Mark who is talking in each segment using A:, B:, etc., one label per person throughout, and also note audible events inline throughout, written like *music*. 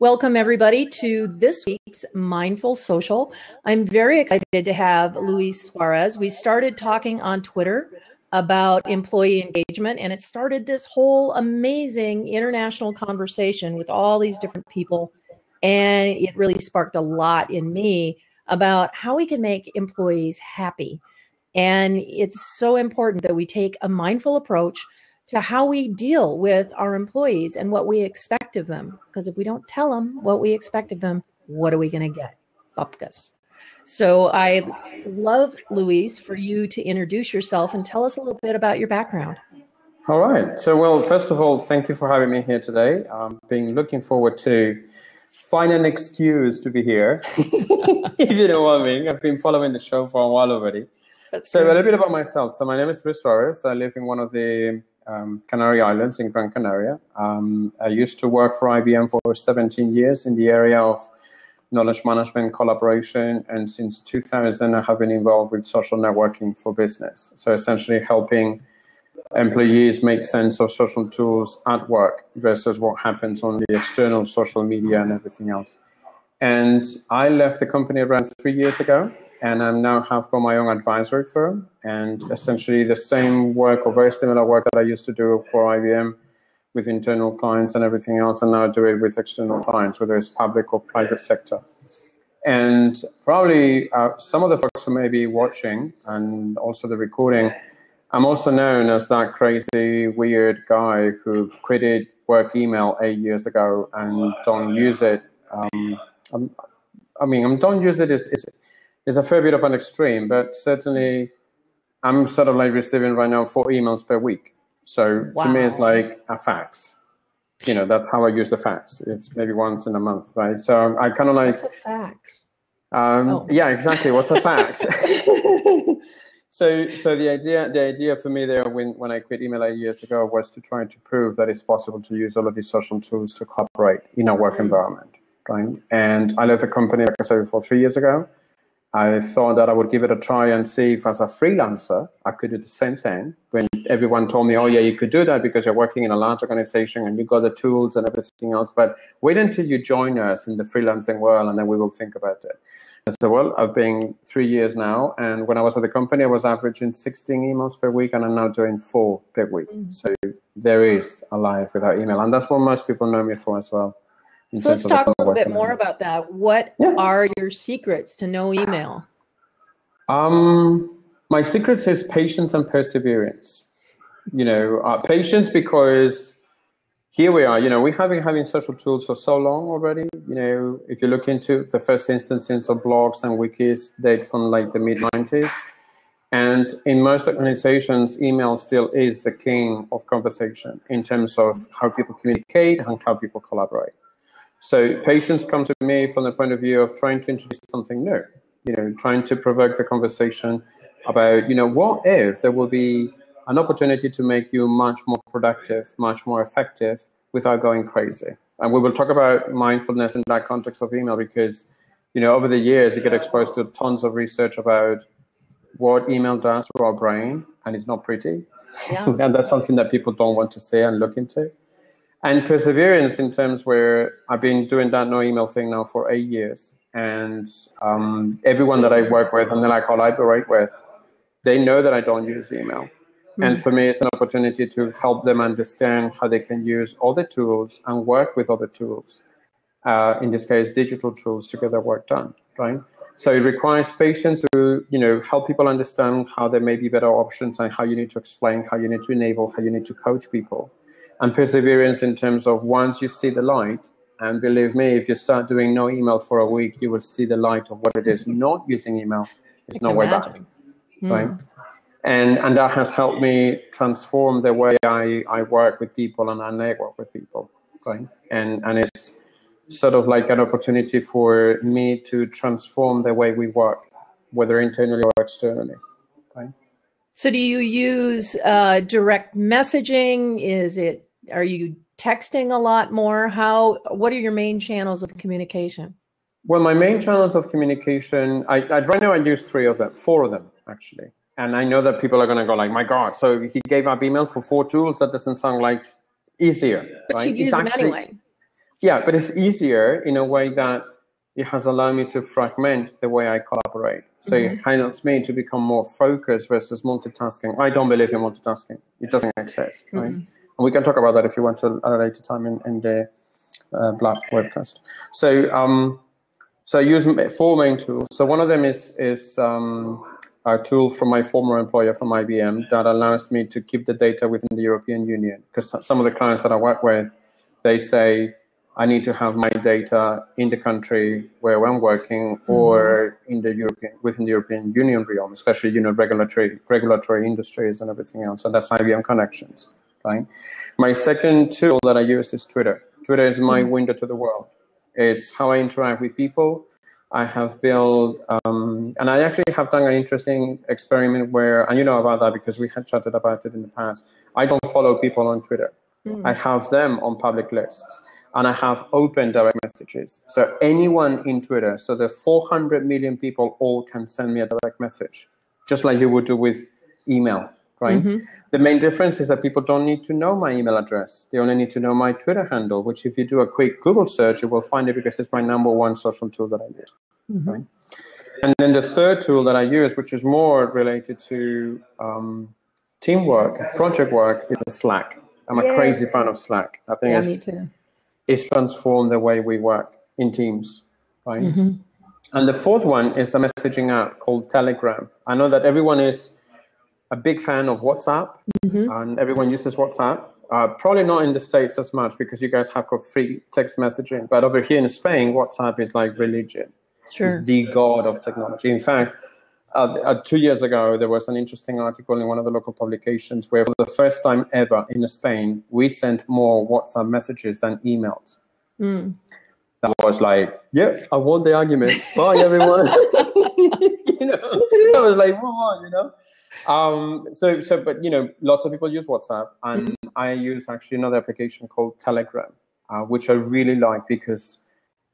A: Welcome, everybody, to this week's Mindful Social. I'm very excited to have Luis Suarez. We started talking on Twitter about employee engagement, and it started this whole amazing international conversation with all these different people. And it really sparked a lot in me about how we can make employees happy. And it's so important that we take a mindful approach to how we deal with our employees and what we expect of them. Because if we don't tell them what we expect of them, what are we going to get? Bupkis. So I love Luis for you to introduce yourself and tell us a little bit about your background.
B: All right. So, well, first of all, thank you for having me here today. I've been looking forward to find an excuse to be here, *laughs* if you know what I mean. I've been following the show for a while already. That's so, great. a little bit about myself. So, my name is Luis Suarez. I live in one of the um, Canary Islands in Gran Canaria. Um, I used to work for IBM for 17 years in the area of knowledge management collaboration. And since 2000, I have been involved with social networking for business. So essentially helping employees make sense of social tools at work versus what happens on the external social media and everything else. And I left the company around three years ago and I now have got my own advisory firm and essentially the same work or very similar work that I used to do for IBM with internal clients and everything else, and now I do it with external clients, whether it's public or private sector. And probably uh, some of the folks who may be watching and also the recording, I'm also known as that crazy, weird guy who quitted work email eight years ago and don't use it. Um, I mean, I don't use it is is a fair bit of an extreme, but certainly I'm sort of like receiving right now four emails per week. So wow. to me, it's like a fax. You know, that's how I use the fax. It's maybe once in a month, right? So I kind of like.
A: What's a fax?
B: Um, oh. Yeah, exactly. What's a fax? *laughs* so, so the idea, the idea for me there, when when I quit email eight years ago, was to try to prove that it's possible to use all of these social tools to cooperate in a work mm. environment, right? And I left the company, like I said before, three years ago. I thought that I would give it a try and see if, as a freelancer, I could do the same thing. When everyone told me, "Oh, yeah, you could do that because you're working in a large organization and you got the tools and everything else," but wait until you join us in the freelancing world, and then we will think about it. I said, "Well, I've been three years now, and when I was at the company, I was averaging 16 emails per week, and I'm now doing four per week. Mm-hmm. So there is a life without email, and that's what most people know me for as well."
A: So let's talk a little bit more about that. What yeah. are your secrets to no email?
B: Um, my secrets is patience and perseverance. You know, uh, patience because here we are. You know, we have been having social tools for so long already. You know, if you look into the first instances of blogs and wikis, date from like the mid '90s. And in most organizations, email still is the king of conversation in terms of how people communicate and how people collaborate. So patience come to me from the point of view of trying to introduce something new, you know, trying to provoke the conversation about, you know, what if there will be an opportunity to make you much more productive, much more effective without going crazy. And we will talk about mindfulness in that context of email because, you know, over the years you get exposed to tons of research about what email does to our brain, and it's not pretty. Yeah. *laughs* and that's something that people don't want to say and look into and perseverance in terms where I've been doing that no email thing now for eight years. And um, everyone that I work with and that I collaborate with, they know that I don't use email. Mm-hmm. And for me, it's an opportunity to help them understand how they can use other tools and work with other tools. Uh, in this case, digital tools to get their work done, right? So it requires patience to, you know, help people understand how there may be better options and how you need to explain, how you need to enable, how you need to coach people and perseverance in terms of once you see the light, and believe me, if you start doing no email for a week, you will see the light of what it is. Not using email It's no way back, mm. right? And and that has helped me transform the way I, I work with people and I network with people, right? And and it's sort of like an opportunity for me to transform the way we work, whether internally or externally, right?
A: So do you use uh, direct messaging? Is it are you texting a lot more? How? What are your main channels of communication?
B: Well, my main channels of communication, I, I right now I use three of them, four of them actually, and I know that people are going to go like, "My God!" So he gave up email for four tools. That doesn't sound like easier,
A: but
B: right?
A: you use them anyway.
B: yeah, but it's easier in a way that it has allowed me to fragment the way I collaborate. So mm-hmm. it helps me to become more focused versus multitasking. I don't believe in multitasking. It doesn't exist, right? Mm-hmm. And we can talk about that if you want to at a later time in, in the uh, Blab webcast. So, um, so I use four main tools. So one of them is is um, a tool from my former employer from IBM that allows me to keep the data within the European Union. Because some of the clients that I work with, they say I need to have my data in the country where I'm working mm-hmm. or in the European within the European Union realm, especially you know regulatory regulatory industries and everything else. So that's IBM connections, right? My second tool that I use is Twitter. Twitter is my mm-hmm. window to the world. It's how I interact with people. I have built, um, and I actually have done an interesting experiment where, and you know about that because we had chatted about it in the past. I don't follow people on Twitter. Mm. I have them on public lists and I have open direct messages. So anyone in Twitter, so the 400 million people all can send me a direct message, just like you would do with email, right? Mm-hmm. The main difference is that people don't need to know my email address. They only need to know my Twitter handle, which if you do a quick Google search, you will find it because it's my number one social tool that I use, mm-hmm. right? And then the third tool that I use, which is more related to um, teamwork, project work, is a Slack. I'm a crazy fan of Slack. I think
A: yeah,
B: it's,
A: me too
B: is transform the way we work in teams, right? Mm-hmm. And the fourth one is a messaging app called Telegram. I know that everyone is a big fan of WhatsApp mm-hmm. and everyone uses WhatsApp. Uh, probably not in the States as much because you guys have got free text messaging. But over here in Spain, WhatsApp is like religion.
A: Sure.
B: It's the god of technology. In fact, uh, uh, two years ago, there was an interesting article in one of the local publications where, for the first time ever in Spain, we sent more WhatsApp messages than emails. Mm. That was like, yeah, I won the argument. Bye, everyone. *laughs* you know, *laughs* I was like, move on, you know. Um, so, so, but you know, lots of people use WhatsApp, and mm. I use actually another application called Telegram, uh, which I really like because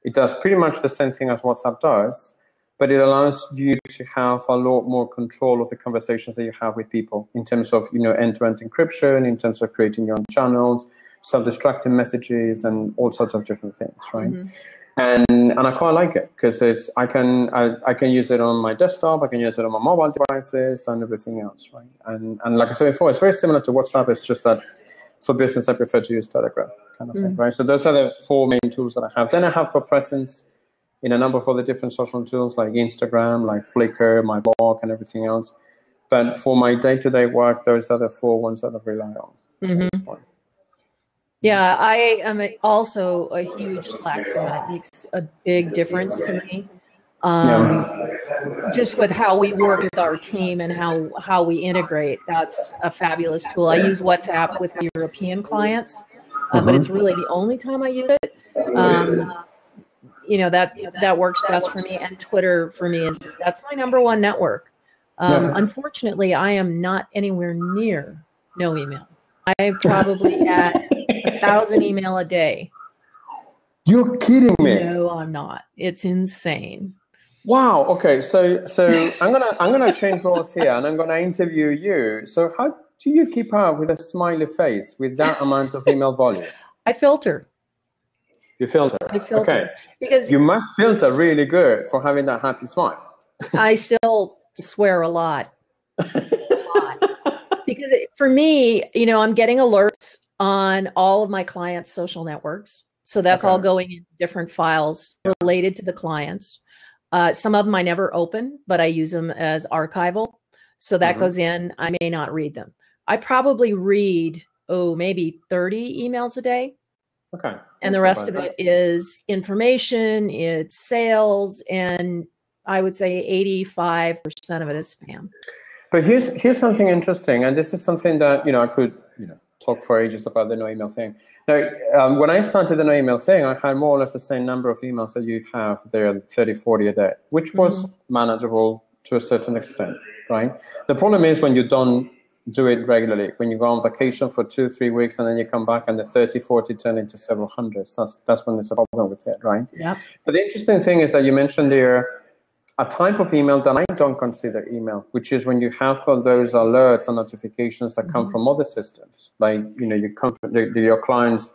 B: it does pretty much the same thing as WhatsApp does but it allows you to have a lot more control of the conversations that you have with people in terms of you know end-to-end encryption in terms of creating your own channels self-destructing messages and all sorts of different things right mm-hmm. And and i quite like it because it's i can I, I can use it on my desktop i can use it on my mobile devices and everything else right and and like i said before it's very similar to whatsapp it's just that for business i prefer to use telegram kind of mm-hmm. thing mm. right so those are the four main tools that i have then i have got presence in a number of other different social tools like Instagram, like Flickr, my blog, and everything else. But for my day-to-day work, those are the four ones that I rely on. Mm-hmm.
A: Yeah, I am also a huge Slack fan. It makes a big difference to me. Um, yeah. Just with how we work with our team and how how we integrate, that's a fabulous tool. I use WhatsApp with my European clients, uh, mm-hmm. but it's really the only time I use it. Um, you know that that works best for me and twitter for me is that's my number one network um, yeah. unfortunately i am not anywhere near no email i probably *laughs* at thousand email a day
B: you're kidding me
A: no i'm not it's insane
B: wow okay so so i'm gonna i'm gonna change roles here and i'm gonna interview you so how do you keep up with a smiley face with that amount of email volume
A: i filter
B: you filter.
A: I filter. Okay. Because
B: you must filter really good for having that happy smile.
A: I still swear a lot. a *laughs* lot. Because it, for me, you know, I'm getting alerts on all of my clients' social networks. So that's okay. all going in different files related to the clients. Uh, some of them I never open, but I use them as archival. So that mm-hmm. goes in. I may not read them. I probably read, oh, maybe 30 emails a day.
B: Okay.
A: And the rest of it is information, it's sales, and I would say 85% of it is spam.
B: But here's here's something interesting, and this is something that you know I could talk for ages about the no email thing. Now, um, when I started the no email thing, I had more or less the same number of emails that you have there, 30, 40 a day, which was mm-hmm. manageable to a certain extent, right? The problem is when you don't do it regularly. When you go on vacation for two, three weeks and then you come back and the 30, 40 turn into several hundreds, that's, that's when there's a problem with it, right?
A: Yeah.
B: But the interesting thing is that you mentioned there a type of email that I don't consider email, which is when you have got those alerts and notifications that come mm-hmm. from other systems. Like, you know, you come, the, the, your clients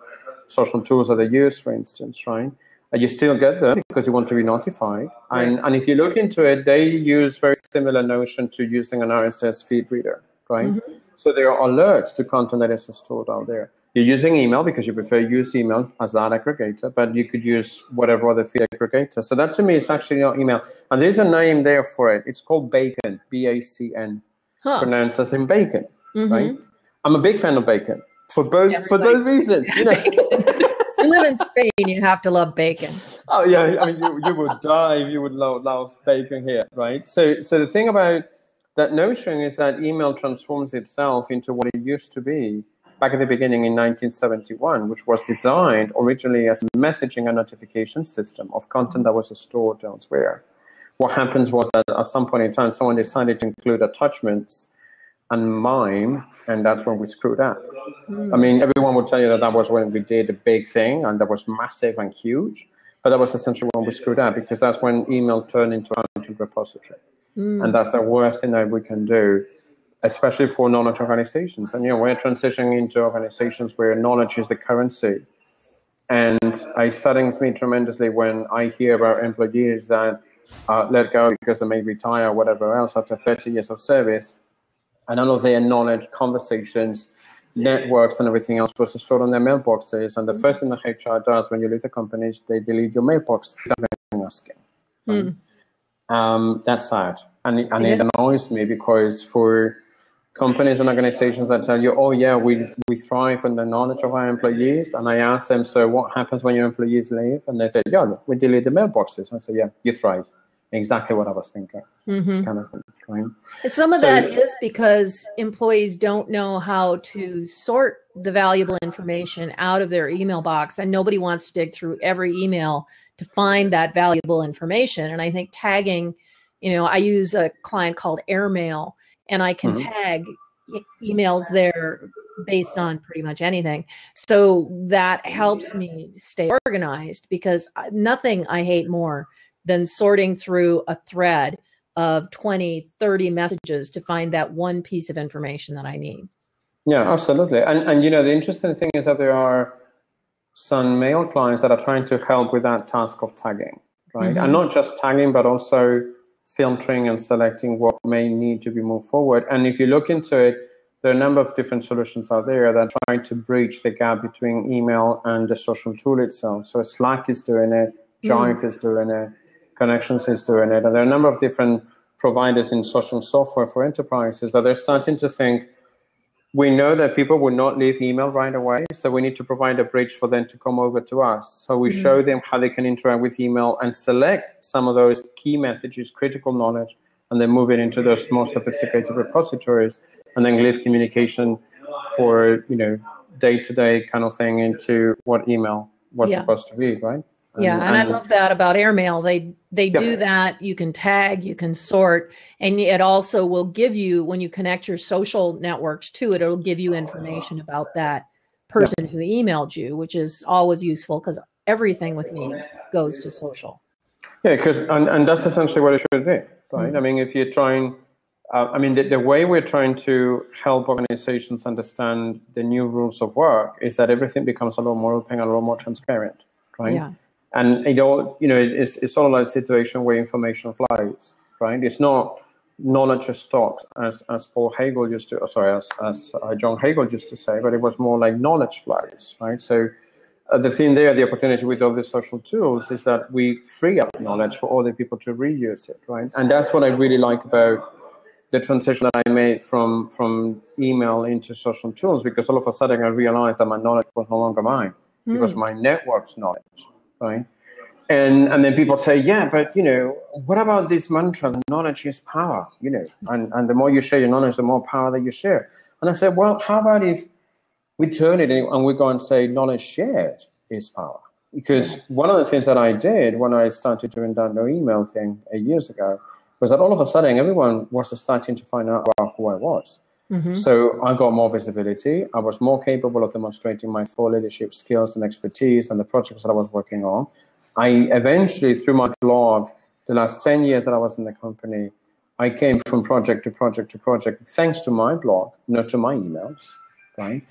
B: social tools that they use, for instance, right? And you still get them because you want to be notified. And,
A: Right.
B: and if you look into it, they use very similar notion to using an RSS feed reader, right? So there are alerts to content that is stored out there. You're using email because you prefer use email as that aggregator, but you could use whatever other feed aggregator. So that to me is actually not email. And there's a name there for it. It's called Bacon, B-A-C-N,
A: Huh.
B: pronounced as in bacon,
A: Mhm.
B: right? I'm a big fan of bacon for both for those reasons. You know. *laughs*
A: you live in Spain, you have to love bacon.
B: Oh yeah, I mean you, you would die if you would love, love bacon here, right? So so the thing about that notion is that email transforms itself into what it used to be back at the beginning in 1971, which was designed originally as a messaging and notification system of content that was stored elsewhere. What happens was that at some point in time, someone decided to include attachments and MIME, and that's when we screwed up. I mean, everyone would tell you that that was when we did a big thing and that was massive and huge, but that was essentially when we screwed up because that's when email turned into a content repository. Mm. And that's the worst thing that we can do, especially for knowledge organizations. And, you know, we're transitioning into organizations where knowledge is the currency. And it saddens me tremendously when I hear about employees that uh, let go because they may retire or whatever else after 30 years of service and all of their knowledge, conversations, networks, and everything else was stored on their mailboxes. And the first thing the HR does when you leave the company is they delete your mailbox without asking. right? Um, that's sad, and it- and
A: It
B: annoys me because for companies and organizations that tell you, "Oh yeah, we we thrive on the knowledge of our employees," and I ask them, "So what happens when your employees leave?" And they say, "Yeah, look, we delete the mailboxes." I say, "Yeah, you thrive." Exactly what I was thinking,
A: Mhm.
B: kind of thing, right?
A: And some of
B: So-
A: that is because employees don't know how to sort the valuable information out of their email box, and nobody wants to dig through every email to find that valuable information. And I think tagging, you know, I use a client called Airmail, and I can
B: Mhm.
A: tag emails there based on pretty much anything. So that helps me stay organized because nothing I hate more than sorting through a thread of 20, 30 messages to find that one piece of information that I need.
B: Yeah, absolutely. And and you know the interesting thing is that there are some mail clients that are trying to help with that task of tagging, right?
A: Mhm.
B: And not just tagging, but also filtering and selecting what may need to be moved forward. And if you look into it, there are a number of different solutions out there that are trying to bridge the gap between email and the social tool itself. So Slack is doing it, mm. Jive is doing it, Connections is doing it, and there are a number of different providers in social software for enterprises that are starting to think we know that people will not leave email right away, so we need to provide a bridge for them to come over to us. So we show mm. them how they can interact with email and select some of those key messages, critical knowledge, and then move it into those more sophisticated repositories, and then leave communication for you know day-to-day kind of thing into what email was
A: Yeah.
B: supposed to be, right?
A: Yeah, and I love that about Airmail. They they
B: Yeah.
A: do that. You can tag, you can sort, and it also will give you when you connect your social networks to it. It'll give you information about that person who emailed you, which is always useful because everything with me goes to social.
B: Yeah, because and, and that's essentially what it should be, right? I mean, if you're trying, uh, I mean, the, the way we're trying to help organizations understand the new rules of work is that everything becomes a lot more open a lot more transparent, right?
A: Yeah.
B: And it all, you know, it's it's sort of like a situation where information flies, right? It's not knowledge is stocks, as as Paul hegel used to, oh, sorry, as as uh, John Hagel used to say, but it was more like knowledge flies, right? So uh, the thing there, the opportunity with all these social tools is that we free up knowledge for other people to reuse it, right? And that's what I really like about the transition that I made from from email into social tools, because all of a sudden I realized that my knowledge was no longer mine; it was my network's knowledge, right? And and then people say, yeah, but you know, what about this mantra? The Knowledge is power, you know, and and the more you share your knowledge, the more power that you share. And I said, well, how about if we turn it and we go and say knowledge shared is power. Because one of the things that I did when I started doing that no email thing eight years ago was that all of a sudden everyone was starting to find out about who I was. Mm-hmm. So I got more visibility. I was more capable of demonstrating my full leadership skills and expertise and the projects that I was working on. I eventually, through my blog, the last 10 years that I was in the company, I came from project to project to project thanks to my blog, not to my emails, right?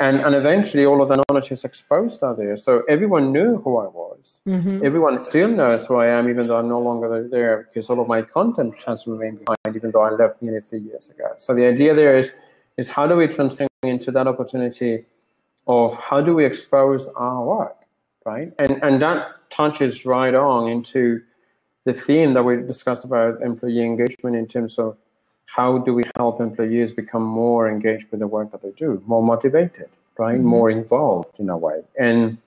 B: And, and eventually all of the knowledge is exposed out there. So everyone knew who I was.
A: Mhm.
B: Everyone still knows who I am, even though I'm no longer there, because all of my content has remained behind, even though I left nearly three years ago. So the idea there is, is how do we transition into that opportunity of how do we expose our work, right? And and that touches right on into the theme that we discussed about employee engagement in terms of how do we help employees become more engaged with the work that they do, more motivated, right? More involved in a way. And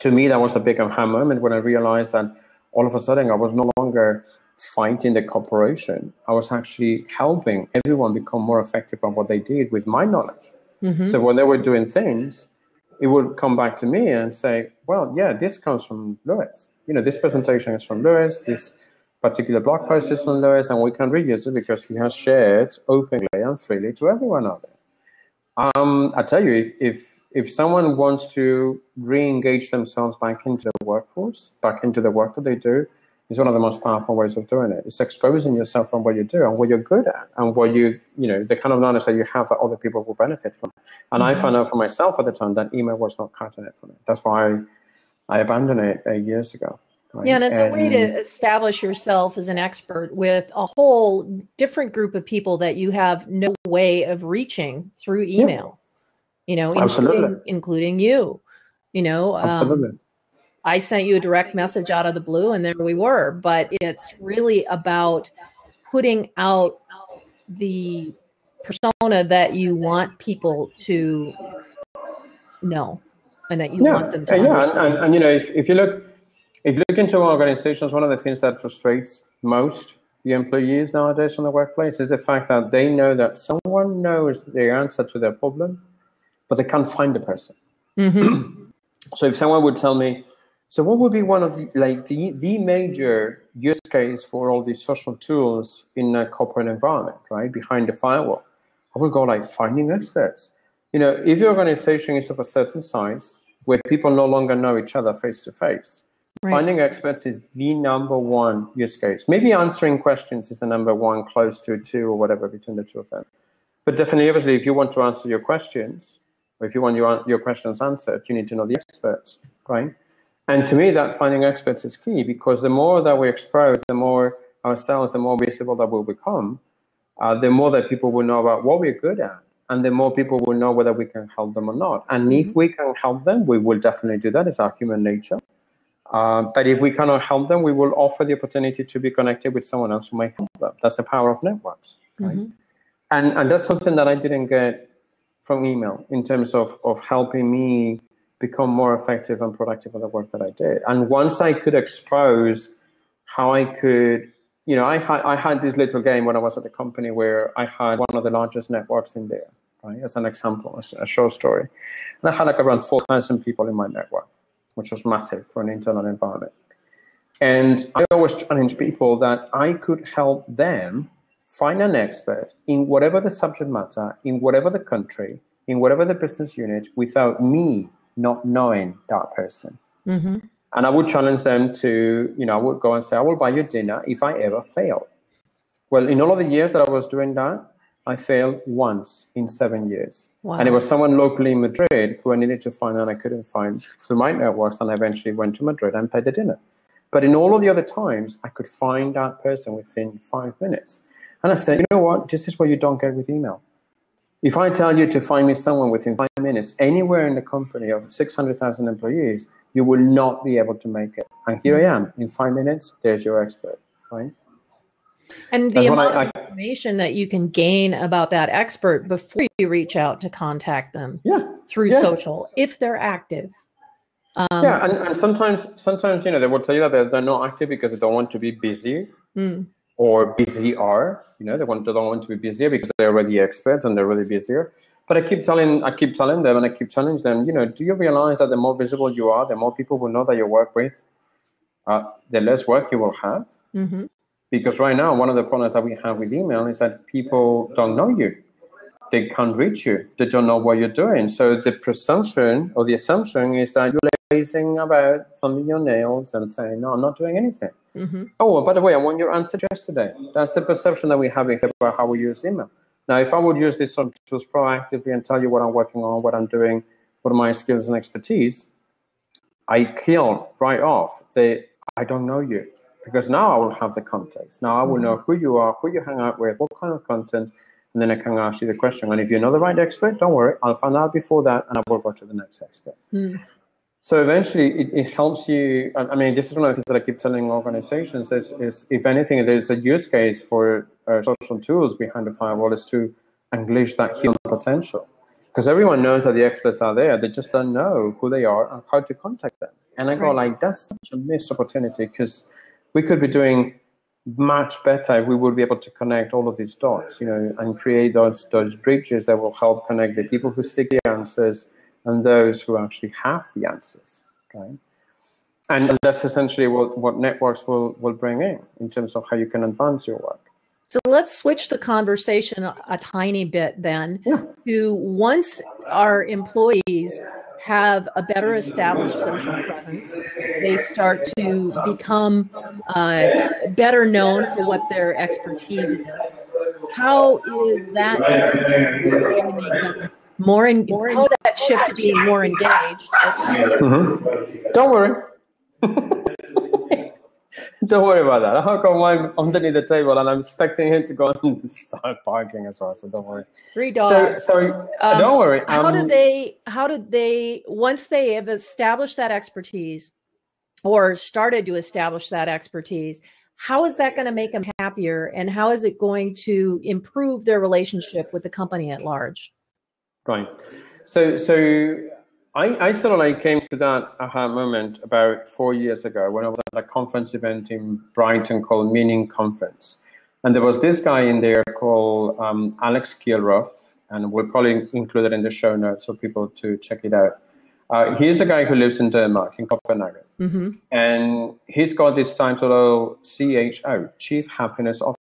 B: to me, that was a big aha moment when I realized that all of a sudden I was no longer fighting the corporation. I was actually helping everyone become more effective on what they did with my knowledge.
A: Mhm.
B: So when they were doing things, it would come back to me and say, well, yeah, this comes from Luis. You know, this presentation is from Luis, this particular blog post is from Luis, and we can reuse it because he has shared openly and freely to everyone out there. Um, I tell you, if, if, if someone wants to re-engage themselves back into the workforce, back into the work that they do, it's one of the most powerful ways of doing it. It's exposing yourself on what you do and what you're good at and what you, you know, the kind of knowledge that you have that other people will benefit from. And I found out for myself at the time that email was not cutting it for me. That's why I abandoned it years ago. Right?
A: Yeah, and it's a way to establish yourself as an expert with a whole different group of people that you have no way of reaching through email. You know,
B: Absolutely.
A: including, including you. You know, um,
B: Absolutely.
A: I sent you a direct message out of the blue, and there we were. But it's really about putting out the persona that you want people to know, and that you
B: yeah,
A: want them to
B: yeah, and,
A: understand.
B: and, and you know, if, if you look, if you look into organizations, one of the things that frustrates most the employees nowadays in the workplace is the fact that they know that someone knows the answer to their problem, but they can't find the person.
A: Mhm. *clears throat*
B: So if someone would tell me, so what would be one of the, like the, the major use case for all these social tools in a corporate environment, right? Behind the firewall, I would go like finding experts. You know, if your organization is of a certain size where people no longer know each other face to face,
A: Right.
B: finding experts is the number one use case. Maybe answering questions is the number one, close to two or whatever between the two of them. But definitely, obviously, if you want to answer your questions, or if you want your, your questions answered, you need to know the experts, right? And to me, that finding experts is key because the more that we expose, the more ourselves, the more visible that we'll become, uh, the more that people will know about what we're good at, and the more people will know whether we can help them or not. And if we can help them, we will definitely do that. It's our human nature. Uh, but if we cannot help them, we will offer the opportunity to be connected with someone else who might help them. That's the power of networks, right?
A: Mhm.
B: And and that's something that I didn't get from email in terms of of helping me become more effective and productive in the work that I did. And once I could expose how I could, you know, I had I had this little game when I was at the company where I had one of the largest networks in there, right? As an example, as a short story, and I had like around four thousand people in my network, which was massive for an internal environment. And I always challenge people that I could help them find an expert in whatever the subject matter, in whatever the country, in whatever the business unit, without me not knowing that person.
A: Mhm.
B: And I would challenge them to, you know, I would go and say, I will buy you dinner if I ever fail. Well, in all of the years that I was doing that, I failed once in seven years.
A: Wow.
B: And it was someone locally in Madrid who I needed to find and I couldn't find through my networks. And I eventually went to Madrid and paid the dinner. But in all of the other times, I could find that person within five minutes. And I said, you know what? This is what you don't get with email. If I tell you to find me someone within five minutes anywhere in the company of 600,000 employees, you will not be able to make it. And here I am. In five minutes, there's your expert, right?
A: And the
B: what
A: amount
B: I-
A: of information that you can gain about that expert before you reach out to contact them
B: Yeah.
A: through
B: Yeah.
A: social, if they're active. Um,
B: yeah, and, and sometimes, sometimes you know, they will tell you that they're, they're not active because they don't want to be busy
A: mm,
B: or Are You know, they want they don't want to be busier because they're already experts and they're really busier. But I keep telling, I keep telling them, and I keep challenging them. You know, do you realize that the more visible you are, the more people will know that you work with, uh, the less work you will have.
A: mhm.
B: Because right now, one of the problems that we have with email is that people don't know you. They can't reach you. They don't know what you're doing. So the presumption or the assumption is that you're lazing about, thumbing your nails, and saying, "No, I'm not doing anything."
A: Mhm.
B: Oh, by the way, I want your answer yesterday. That's the perception that we have in here about how we use email. Now, if I would use these sort of tools proactively and tell you what I'm working on, what I'm doing, what are my skills and expertise, I kill right off the I don't know you because now I will have the context. Now I will know who you are, who you hang out with, what kind of content, and then I can ask you the question. And if you're not the right expert, don't worry, I'll find out before that, and I will go to the next expert.
A: Mm.
B: So eventually, it, it, helps you. I mean, this is one of the things that I keep telling organizations: is, is if anything, there's a use case for uh, social tools behind the firewall is to unleash that human potential. Because everyone knows that the experts are there, they just don't know who they are and how to contact them. And I go right. like, that's such a missed opportunity because we could be doing much better if we would be able to connect all of these dots, you know, and create those those bridges that will help connect the people who seek the answers and those who actually have the answers. Okay. And so, that's essentially what, what networks will, will bring in in terms of how you can advance your work.
A: So let's switch the conversation a, a tiny bit then
B: yeah.
A: to once our employees have a better established social presence. They start to become uh, better known for what their expertise is. How is that more in, how that shift to being more engaged?
B: Mm-hmm. Don't worry. *laughs* *laughs* Don't worry about that. How come I'm underneath the table and I'm expecting him to go *laughs* and start barking as well? So don't worry.
A: Three dogs.
B: So, so um, don't worry.
A: Um, how did they? How did they? Once they have established that expertise, or started to establish that expertise, how is that going to make them happier, and how is it going to improve their relationship with the company at large?
B: Right. So, so I, I sort of like came to that aha moment about four years ago when I was at a conference event in Brighton called Meaning Conference. And there was this guy in there called um, Alex Kjerulf, and we'll probably include it in the show notes for people to check it out. Uh, he's a guy who lives in Denmark, in Copenhagen.
A: Mm-hmm.
B: And he's got this title CHO, Chief Happiness Officer.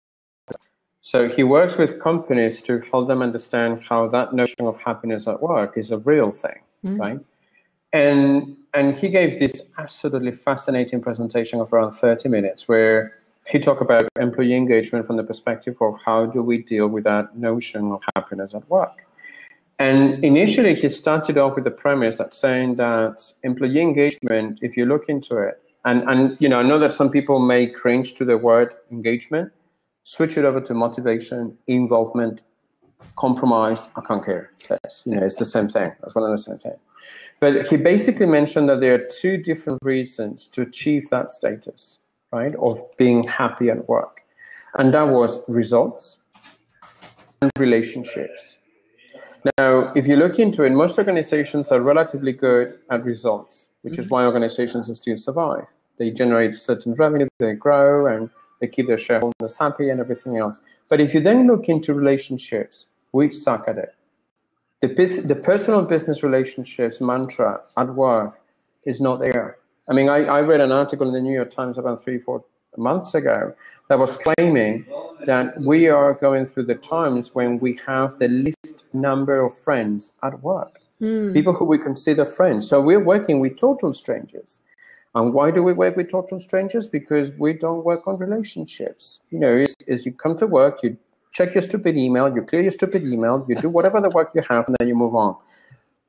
B: So he works with companies to help them understand how that notion of happiness at work is a real thing mm-hmm. right? And and he gave this absolutely fascinating presentation of around 30 minutes where he talked about employee engagement from the perspective of how do we deal with that notion of happiness at work. And initially, he started off with the premise that saying that employee engagement, if you look into it, and, and you know, I know that some people may cringe to the word engagement, switch it over to motivation, involvement, compromised, I can't care. You know, it's the same thing. It's one and the same thing. But he basically mentioned that there are two different reasons to achieve that status, right, of being happy at work. And that was results and relationships. Now, if you look into it, most organizations are relatively good at results, which is mm-hmm. why organizations still survive. They generate certain revenue, they grow, and they keep their shareholders happy and everything else. But if you then look into relationships, we suck at it. The, the personal business relationships mantra at work is not there. I mean, I, I read an article in the New York Times about three, four months ago that was claiming that we are going through the times when we have the least number of friends at work,
A: mm.
B: people who we consider friends. So we're working with total strangers. And why do we work with total strangers? Because we don't work on relationships. You know, as you come to work, you check your stupid email, you clear your stupid email, you do whatever the work you have, and then you move on.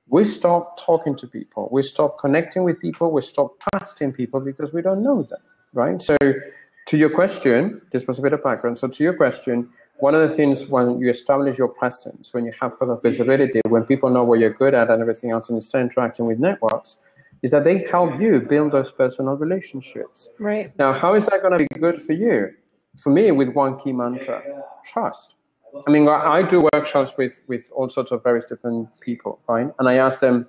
B: We stop talking to people. We stop connecting with people. We stop trusting people because we don't know them, right? So, to your question, this was a bit of background. So, to your question, one of the things when you establish your presence, when you have kind of visibility, when people know what you're good at and everything else, and you start interacting with networks, is that they help you build those personal relationships.
A: Right.
B: Now, how is that going to be good for you? for me, with one key mantra, trust. I mean, I, do workshops with, with all sorts of various different people, right? And I ask them,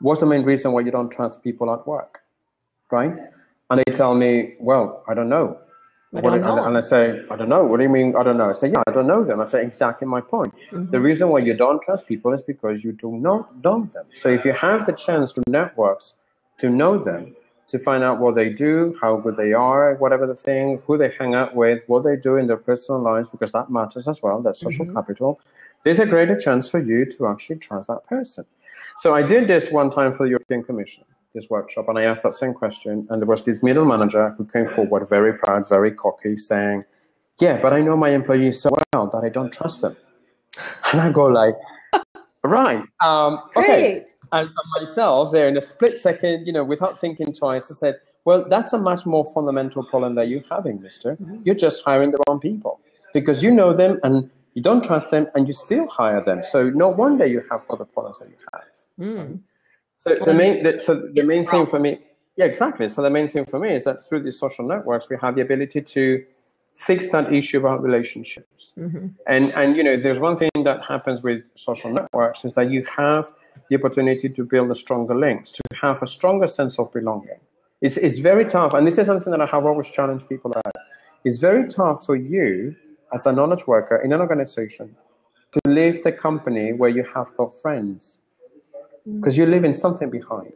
B: what's the main reason why you don't trust people at work, right? And they tell me, well, I don't know.
A: Don't know.
B: And I say, I don't know. What do you mean? I don't know. I say, yeah, I don't know them. I say, exactly my point.
A: Mm-hmm.
B: The reason why you don't trust people is because you do not know them. So if you have the chance to networks to know them, to find out what they do, how good they are, whatever the thing, who they hang out with, what they do in their personal lives, because that matters as well. That's social
A: Mhm.
B: capital. There's a greater chance for you to actually trust that person. So I did this one time for the European Commission, this workshop, and I asked that same question. And there was this middle manager who came forward, very proud, very cocky, saying, yeah, but I know my employees so well that I don't trust them. And I go like, *laughs* right, um, okay. And, myself there in a split second, you know, without thinking twice, I said, well, that's a much more fundamental problem that you're having, mister. You're just hiring the wrong people because you know them and you don't trust them and you still hire them. So no wonder you have got the problems that you have.
A: Mm.
B: So the main, the, so the main thing for me, yeah, exactly. So the main thing for me is that through these social networks, we have the ability to fix that issue about relationships.
A: Mhm.
B: And and you know, there's one thing that happens with social networks is that you have the opportunity to build a stronger links, to have a stronger sense of belonging. It's it's very tough, and this is something that I have always challenged people about. It's very tough for you as a knowledge worker in an organization to leave the company where you have got friends Mm. because you're leaving something behind.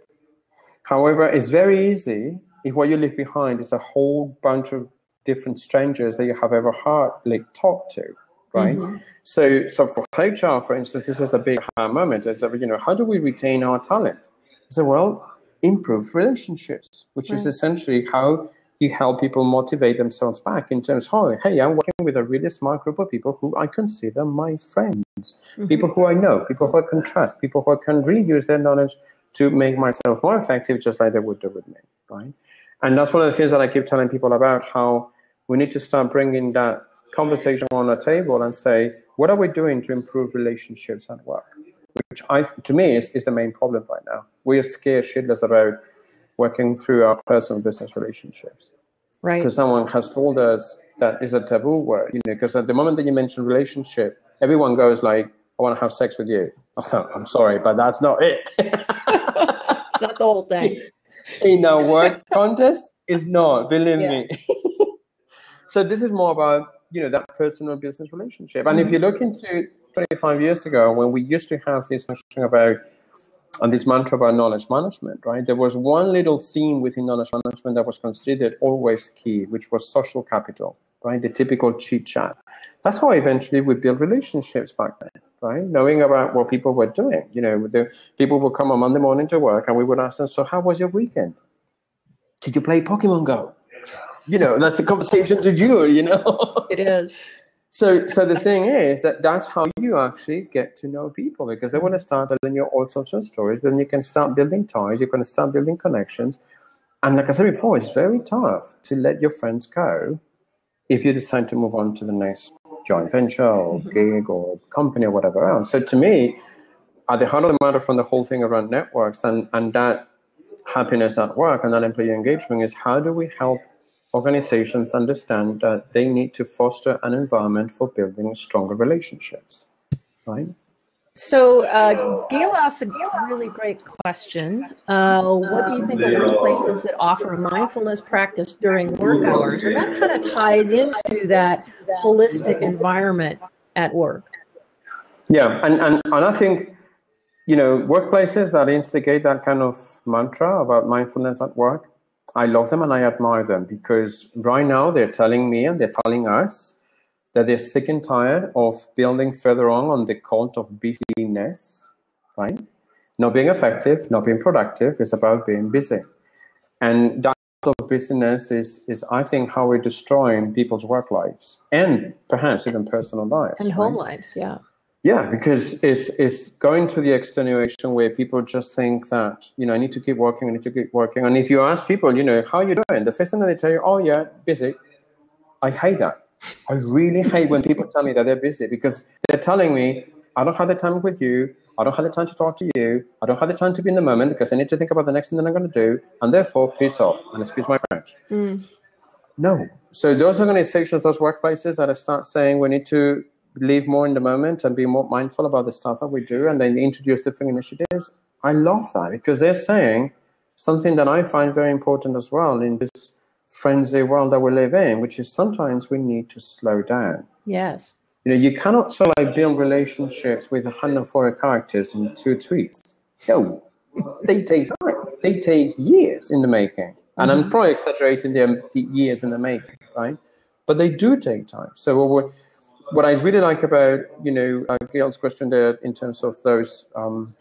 B: However, it's very easy if what you leave behind is a whole bunch of different strangers that you have ever hardly talked to, right? Mm-hmm. So, so for HR, for instance, this is a big aha moment. Is that, you know, how do we retain our talent? So, well, improve relationships, which is essentially how you help people motivate themselves back in terms of, hey, I'm working with a really smart group of people who I consider my friends, mm-hmm. people who I know, people who I can trust, people who I can reuse their knowledge to make myself more effective, just like they would do with me, right? And that's one of the things that I keep telling people about how we need to start bringing that conversation on the table and say, what are we doing to improve relationships at work? Which I, to me, is, is the main problem right now. We are scared shitless about working through our personal business relationships
A: Right.
B: because someone has told us that is a taboo word. You know, because at the moment that you mention relationship, everyone goes like, "I want to have sex with you." *laughs* I'm sorry, but that's not it. *laughs*
A: It's not the whole thing. *laughs*
B: in a word contest is not believe
A: Yeah.
B: me so this is more about you know that personal business relationship and if mm-hmm. you look into 25 years ago when we used to have this notion about and this mantra about knowledge management right? There was one little theme within knowledge management that was considered always key which was social capital right? The typical chit chat. That's how eventually we built relationships back then right? Knowing about what people were doing. You know the people would come on monday morning to work and we would ask them so how was your weekend? Did you play pokemon go? You know that's a conversation to do you know?
A: It is.
B: So so the thing is that that's how you actually get to know people because they want to start telling you all sorts of stories then you can start building ties you're going to start building connections. And like i said before it's very tough to let your friends go if you decide to move on to the next joint venture or mm-hmm. gig or company or whatever else. So to me at the heart of the matter from the whole thing around networks and and that happiness at work and that employee engagement is how do we help organizations understand that they need to foster an environment for building stronger relationships right
A: So, uh, Gail asked a really great question. Uh, what do you think of workplaces that offer a mindfulness practice during work hours? And that kind of ties into that holistic environment at work.
B: yeah and and, and i think you know workplaces that instigate that kind of mantra about mindfulness at work i love them and i admire them because right now they're telling me and they're telling us that they're sick and tired of building further on on the cult of busyness right not being effective not being productive it's about being busy and that of busyness is is i think how we're destroying people's work lives and perhaps even personal lives
A: And
B: right?
A: home lives, yeah.
B: Yeah, because it's it's going to the extenuation where people just think that you know I need to keep working, I need to keep working. And if you ask people, you know, how are you doing? The first thing that they tell you, oh yeah, busy. I hate that. I really hate when people tell me that they're busy because they're telling me I don't have the time with you. I don't have the time to talk to you. I don't have the time to be in the moment because I need to think about the next thing that I'm going to do. And therefore, piss off. And excuse my French. Mm. No. So those organizations, those workplaces that I start saying we need to live more in the moment and be more mindful about the stuff that we do, and then introduce different initiatives. I love that because they're saying something that I find very important as well in this frenzy world that we live in, which is sometimes we need to slow down.
A: Yes.
B: You know, you cannot sort of like build relationships with 104 characters in two tweets. No, they take time. They take years in the making. And I'm mm-hmm. probably exaggerating the, the years in the making, right? But they do take time. So what, what I really like about, you know, uh, Gail's question there in terms of those um,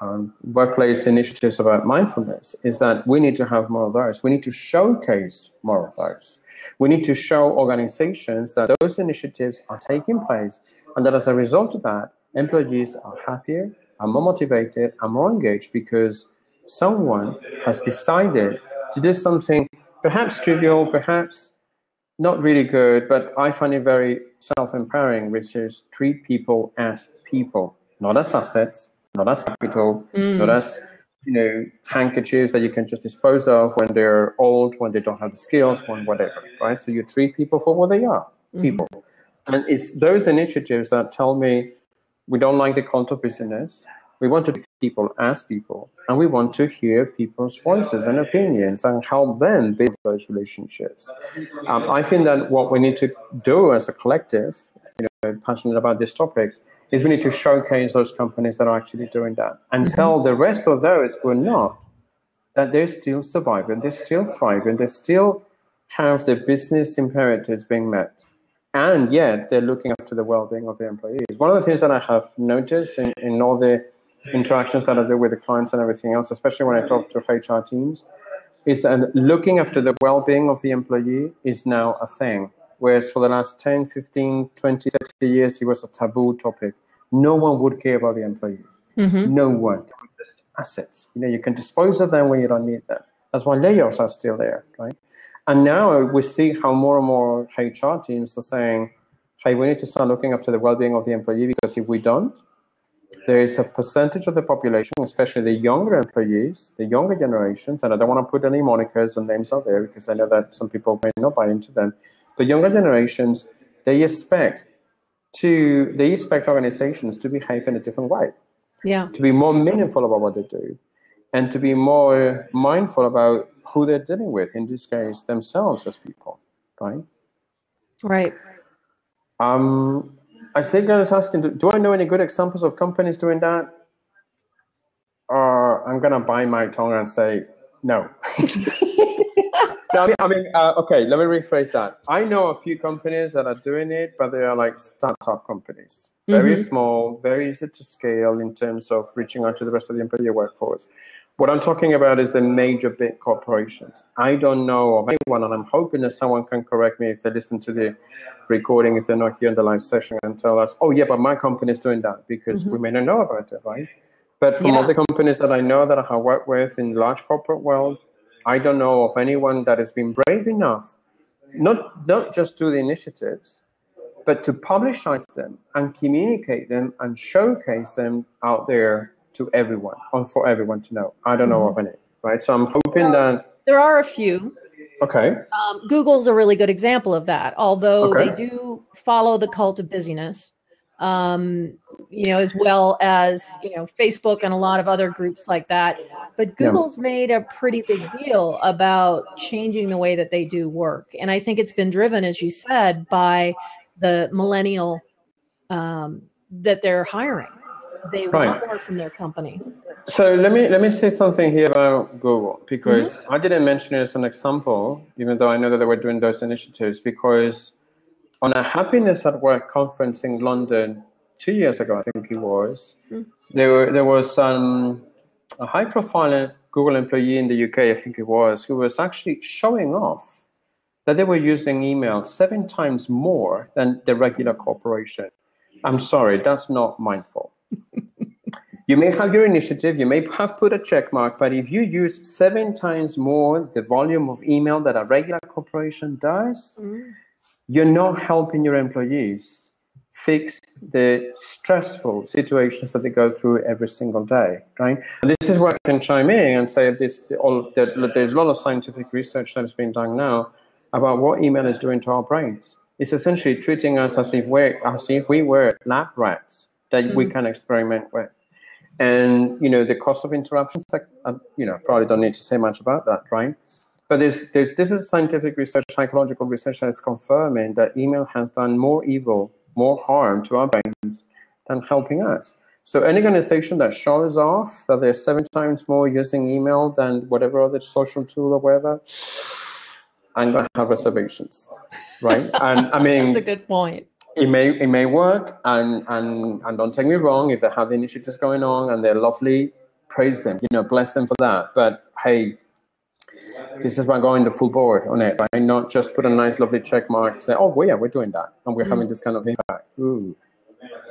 B: um, workplace initiatives about mindfulness is that we need to have more of those. We need to showcase more of those. We need to show organizations that those initiatives are taking place and that as a result of that, employees are happier, are more motivated, are more engaged because someone has decided to do something perhaps trivial, perhaps not really good, but I find it very self-empowering, which is treat people as people, not as assets, not as capital, mm. not as you know handkerchiefs that you can just dispose of when they're old, when they don't have the skills, when whatever, right? So you treat people for what they are, mm. people. And it's those initiatives that tell me we don't like the of business. We want to people as people, and we want to hear people's voices and opinions and help them build those relationships. Um, I think that what we need to do as a collective, you know, passionate about these topics, is we need to showcase those companies that are actually doing that and mm-hmm. tell the rest of those who are not that they're still surviving, they're still thriving, they still have their business imperatives being met. And yet they're looking after the well-being of their employees. One of the things that I have noticed in, in all the interactions that I do with the clients and everything else, especially when I talk to HR teams, is that looking after the well-being of the employee is now a thing. Whereas for the last 10, 15, 20, 30 years, it was a taboo topic. No one would care about the employee. Mm-hmm. No one. Just assets. You know, you can dispose of them when you don't need them. That's why layoffs are still there, right? And now we see how more and more HR teams are saying, hey, we need to start looking after the well-being of the employee because if we don't, there is a percentage of the population, especially the younger employees, the younger generations, and I don't want to put any monikers and names out there because I know that some people may not buy into them. The younger generations, they expect to they expect organizations to behave in a different way.
A: Yeah.
B: To be more meaningful about what they do and to be more mindful about who they're dealing with, in this case, themselves as people, right?
A: Right.
B: Um, I think I was asking, do I know any good examples of companies doing that? Or I'm going to bite my tongue and say no. no, I mean, I mean uh, okay, let me rephrase that. I know a few companies that are doing it, but they are like startup companies, very mm-hmm. small, very easy to scale in terms of reaching out to the rest of the employee workforce. What I'm talking about is the major big corporations. I don't know of anyone, and I'm hoping that someone can correct me if they listen to the recording, if they're not here in the live session, and tell us, oh, yeah, but my company is doing that, because mm-hmm. we may not know about it, right? But from yeah. all the companies that I know that I have worked with in large corporate world, I don't know of anyone that has been brave enough, not, not just do the initiatives, but to publicize them and communicate them and showcase them out there to everyone or for everyone to know. I don't know mm-hmm. of any, right? So I'm hoping that
A: there are a few.
B: Okay.
A: Um, Google's a really good example of that, although okay. they do follow the cult of busyness. Um, you know, as well as you know, Facebook and a lot of other groups like that. But Google's yeah. made a pretty big deal about changing the way that they do work, and I think it's been driven, as you said, by the millennial um, that they're hiring they right. want more from their company.
B: So let me let me say something here about Google because mm-hmm. I didn't mention it as an example, even though I know that they were doing those initiatives. Because on a happiness at work conference in London two years ago, I think it was, mm-hmm. there were, there was um, a high profile Google employee in the UK, I think it was, who was actually showing off that they were using email seven times more than the regular corporation. I'm sorry, that's not mindful. *laughs* You may have your initiative, you may have put a check mark, but if you use seven times more the volume of email that a regular corporation does, mm. you're not helping your employees fix the stressful situations that they go through every single day, right? And this is where I can chime in and say this, all, that there's a lot of scientific research that is being done now about what email is doing to our brains. It's essentially treating us as if, we're, as if we were lab rats that mm. we can experiment with. And you know the cost of interruptions, uh, you know, probably don't need to say much about that, right? But there's there's this is scientific research, psychological research that is confirming that email has done more evil, more harm to our brains than helping us. So any organization that shows off that they're seven times more using email than whatever other social tool or whatever, I'm gonna have reservations, right? and I mean, *laughs*
A: that's a good point
B: it may it may work and and and don't take me wrong if they have the initiatives going on and they're lovely praise them, you know, bless them for that. But hey, this is about going the full board on it, right? Not just put a nice, lovely check mark, say, oh, well, yeah, we're doing that, and we're mm. having this kind of impact. Ooh,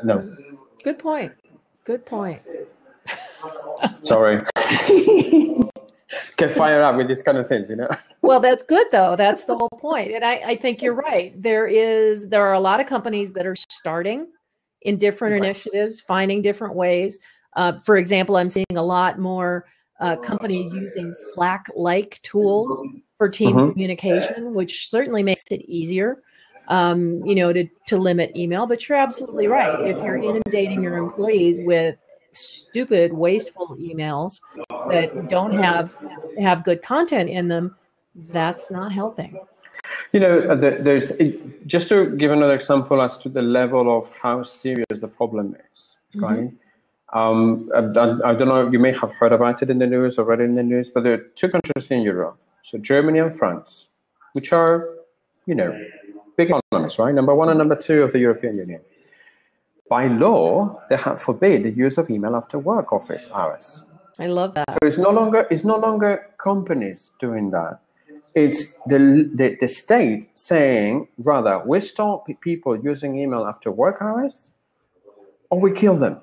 B: no.
A: Good point. Good point. *laughs*
B: Sorry. *laughs* Get fired up with these kind of things, you know. *laughs*
A: well, that's good though. That's the whole point, and I, I think you're right. There is there are a lot of companies that are starting in different right. initiatives, finding different ways. Uh, for example, I'm seeing a lot more uh, companies using Slack like tools for team mm-hmm. communication, which certainly makes it easier. Um, you know, to, to limit email, but you're absolutely right. If you're inundating your employees with stupid, wasteful emails that don't have have good content in them, that's not helping.
B: You know, uh, there's just to give another example as to the level of how serious the problem is, mm-hmm. right? Um, I, I, don't know, you may have heard about it in the news or read it in the news, but there are two countries in Europe, so Germany and France, which are, you know, big economies, right? Number one and number two of the European Union. By law, they have forbid the use of email after work office hours.
A: I love that.
B: So it's no longer it's no longer companies doing that. It's the, the, the state saying rather we stop people using email after work hours or we kill them.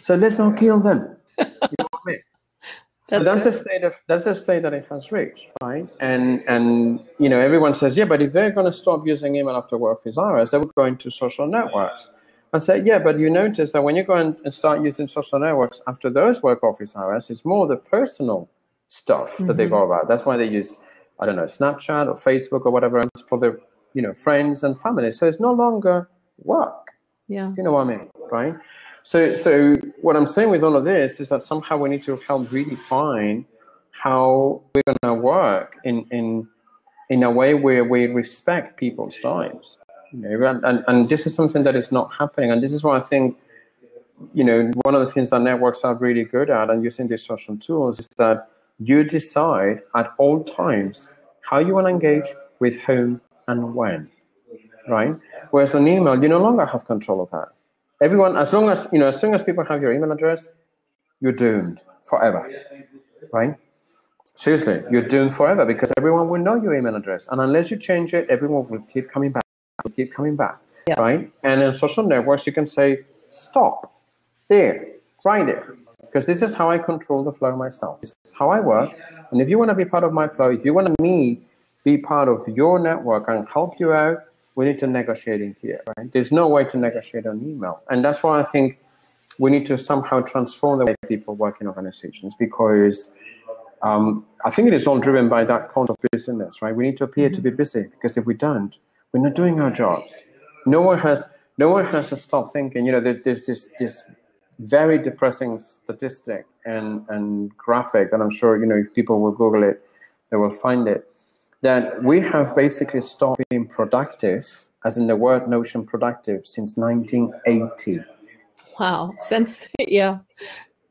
B: So let's not kill them. *laughs* You know I mean? That's, so that's the state of that's the state that it has reached, right? And and you know everyone says, yeah, but if they're going to stop using email after work hours, they will go into social networks. I say, yeah, but you notice that when you go and start using social networks after those work office hours, it's more the personal stuff mm-hmm. that they go mm-hmm. about. That's why they use, I don't know, Snapchat or Facebook or whatever else for their, you know, friends and family. So it's no longer work.
A: Yeah.
B: You know what I mean, right? So, so what I'm saying with all of this is that somehow we need to help redefine how we're going to work in in in a way where we respect people's times. Know, and, and, and this is something that is not happening. And this is why I think, you know, one of the things that networks are really good at and using these social tools is that you decide at all times how you want to engage with whom and when, right? Whereas on email, you no longer have control of that everyone, as long as you know, as soon as people have your email address, you're doomed forever, right? Seriously, you're doomed forever because everyone will know your email address, and unless you change it, everyone will keep coming back, will keep coming back, yeah. right? And in social networks, you can say stop there, right there, because this is how I control the flow myself. This is how I work, and if you want to be part of my flow, if you want me be part of your network and help you out we need to negotiate in here, right? There's no way to negotiate on email. And that's why I think we need to somehow transform the way people work in organizations because um, I think it is all driven by that concept of business, right? We need to appear mm-hmm. to be mm-hmm. busy because if we don't, we're not doing our jobs. No one has no one has to stop thinking. You know, there's this this very depressing statistic and and graphic, and I'm sure you know if people will Google it, they will find it that we have basically stopped being productive, as in the word notion productive, since 1980.
A: Wow, since *laughs* yeah.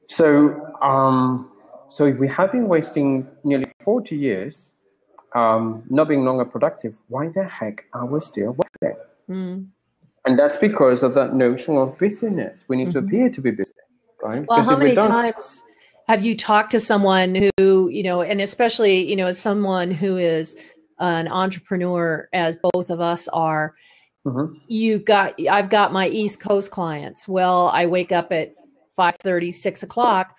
B: So, um, so if we have been wasting nearly 40 years, um, not being longer productive, why the heck are we still working? Mm. And that's because of that notion of busyness. We need mm-hmm. to appear to be busy, right?
A: Well, how many times? have you talked to someone who you know and especially you know as someone who is an entrepreneur as both of us are mm-hmm. you got i've got my east coast clients well i wake up at 5 30 6 o'clock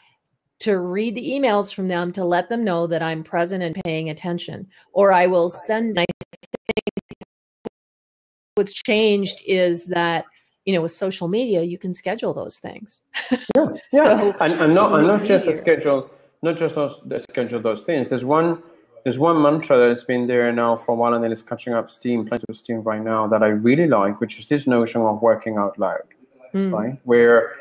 A: to read the emails from them to let them know that i'm present and paying attention or i will send i think what's changed is that you know, with social media, you can schedule those things.
B: yeah, *laughs* yeah. so and, and not and not just a schedule, not just those, schedule those things. There's one there's one mantra that's been there now for a while and then it's catching up steam, plenty of steam right now that I really like, which is this notion of working out loud, mm. right? Where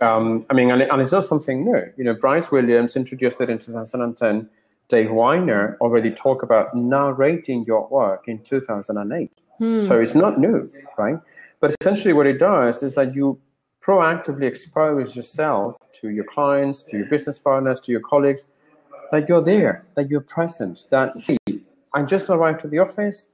B: um, I mean, and, and it's not something new. You know, Bryce Williams introduced it in 2010. Dave Winer already talked about narrating your work in 2008. Hmm. So it's not new, right? But essentially, what it does is that you proactively expose yourself to your clients, to your business partners, to your colleagues, that you're there, that you're present, that, hey, I just arrived to the office.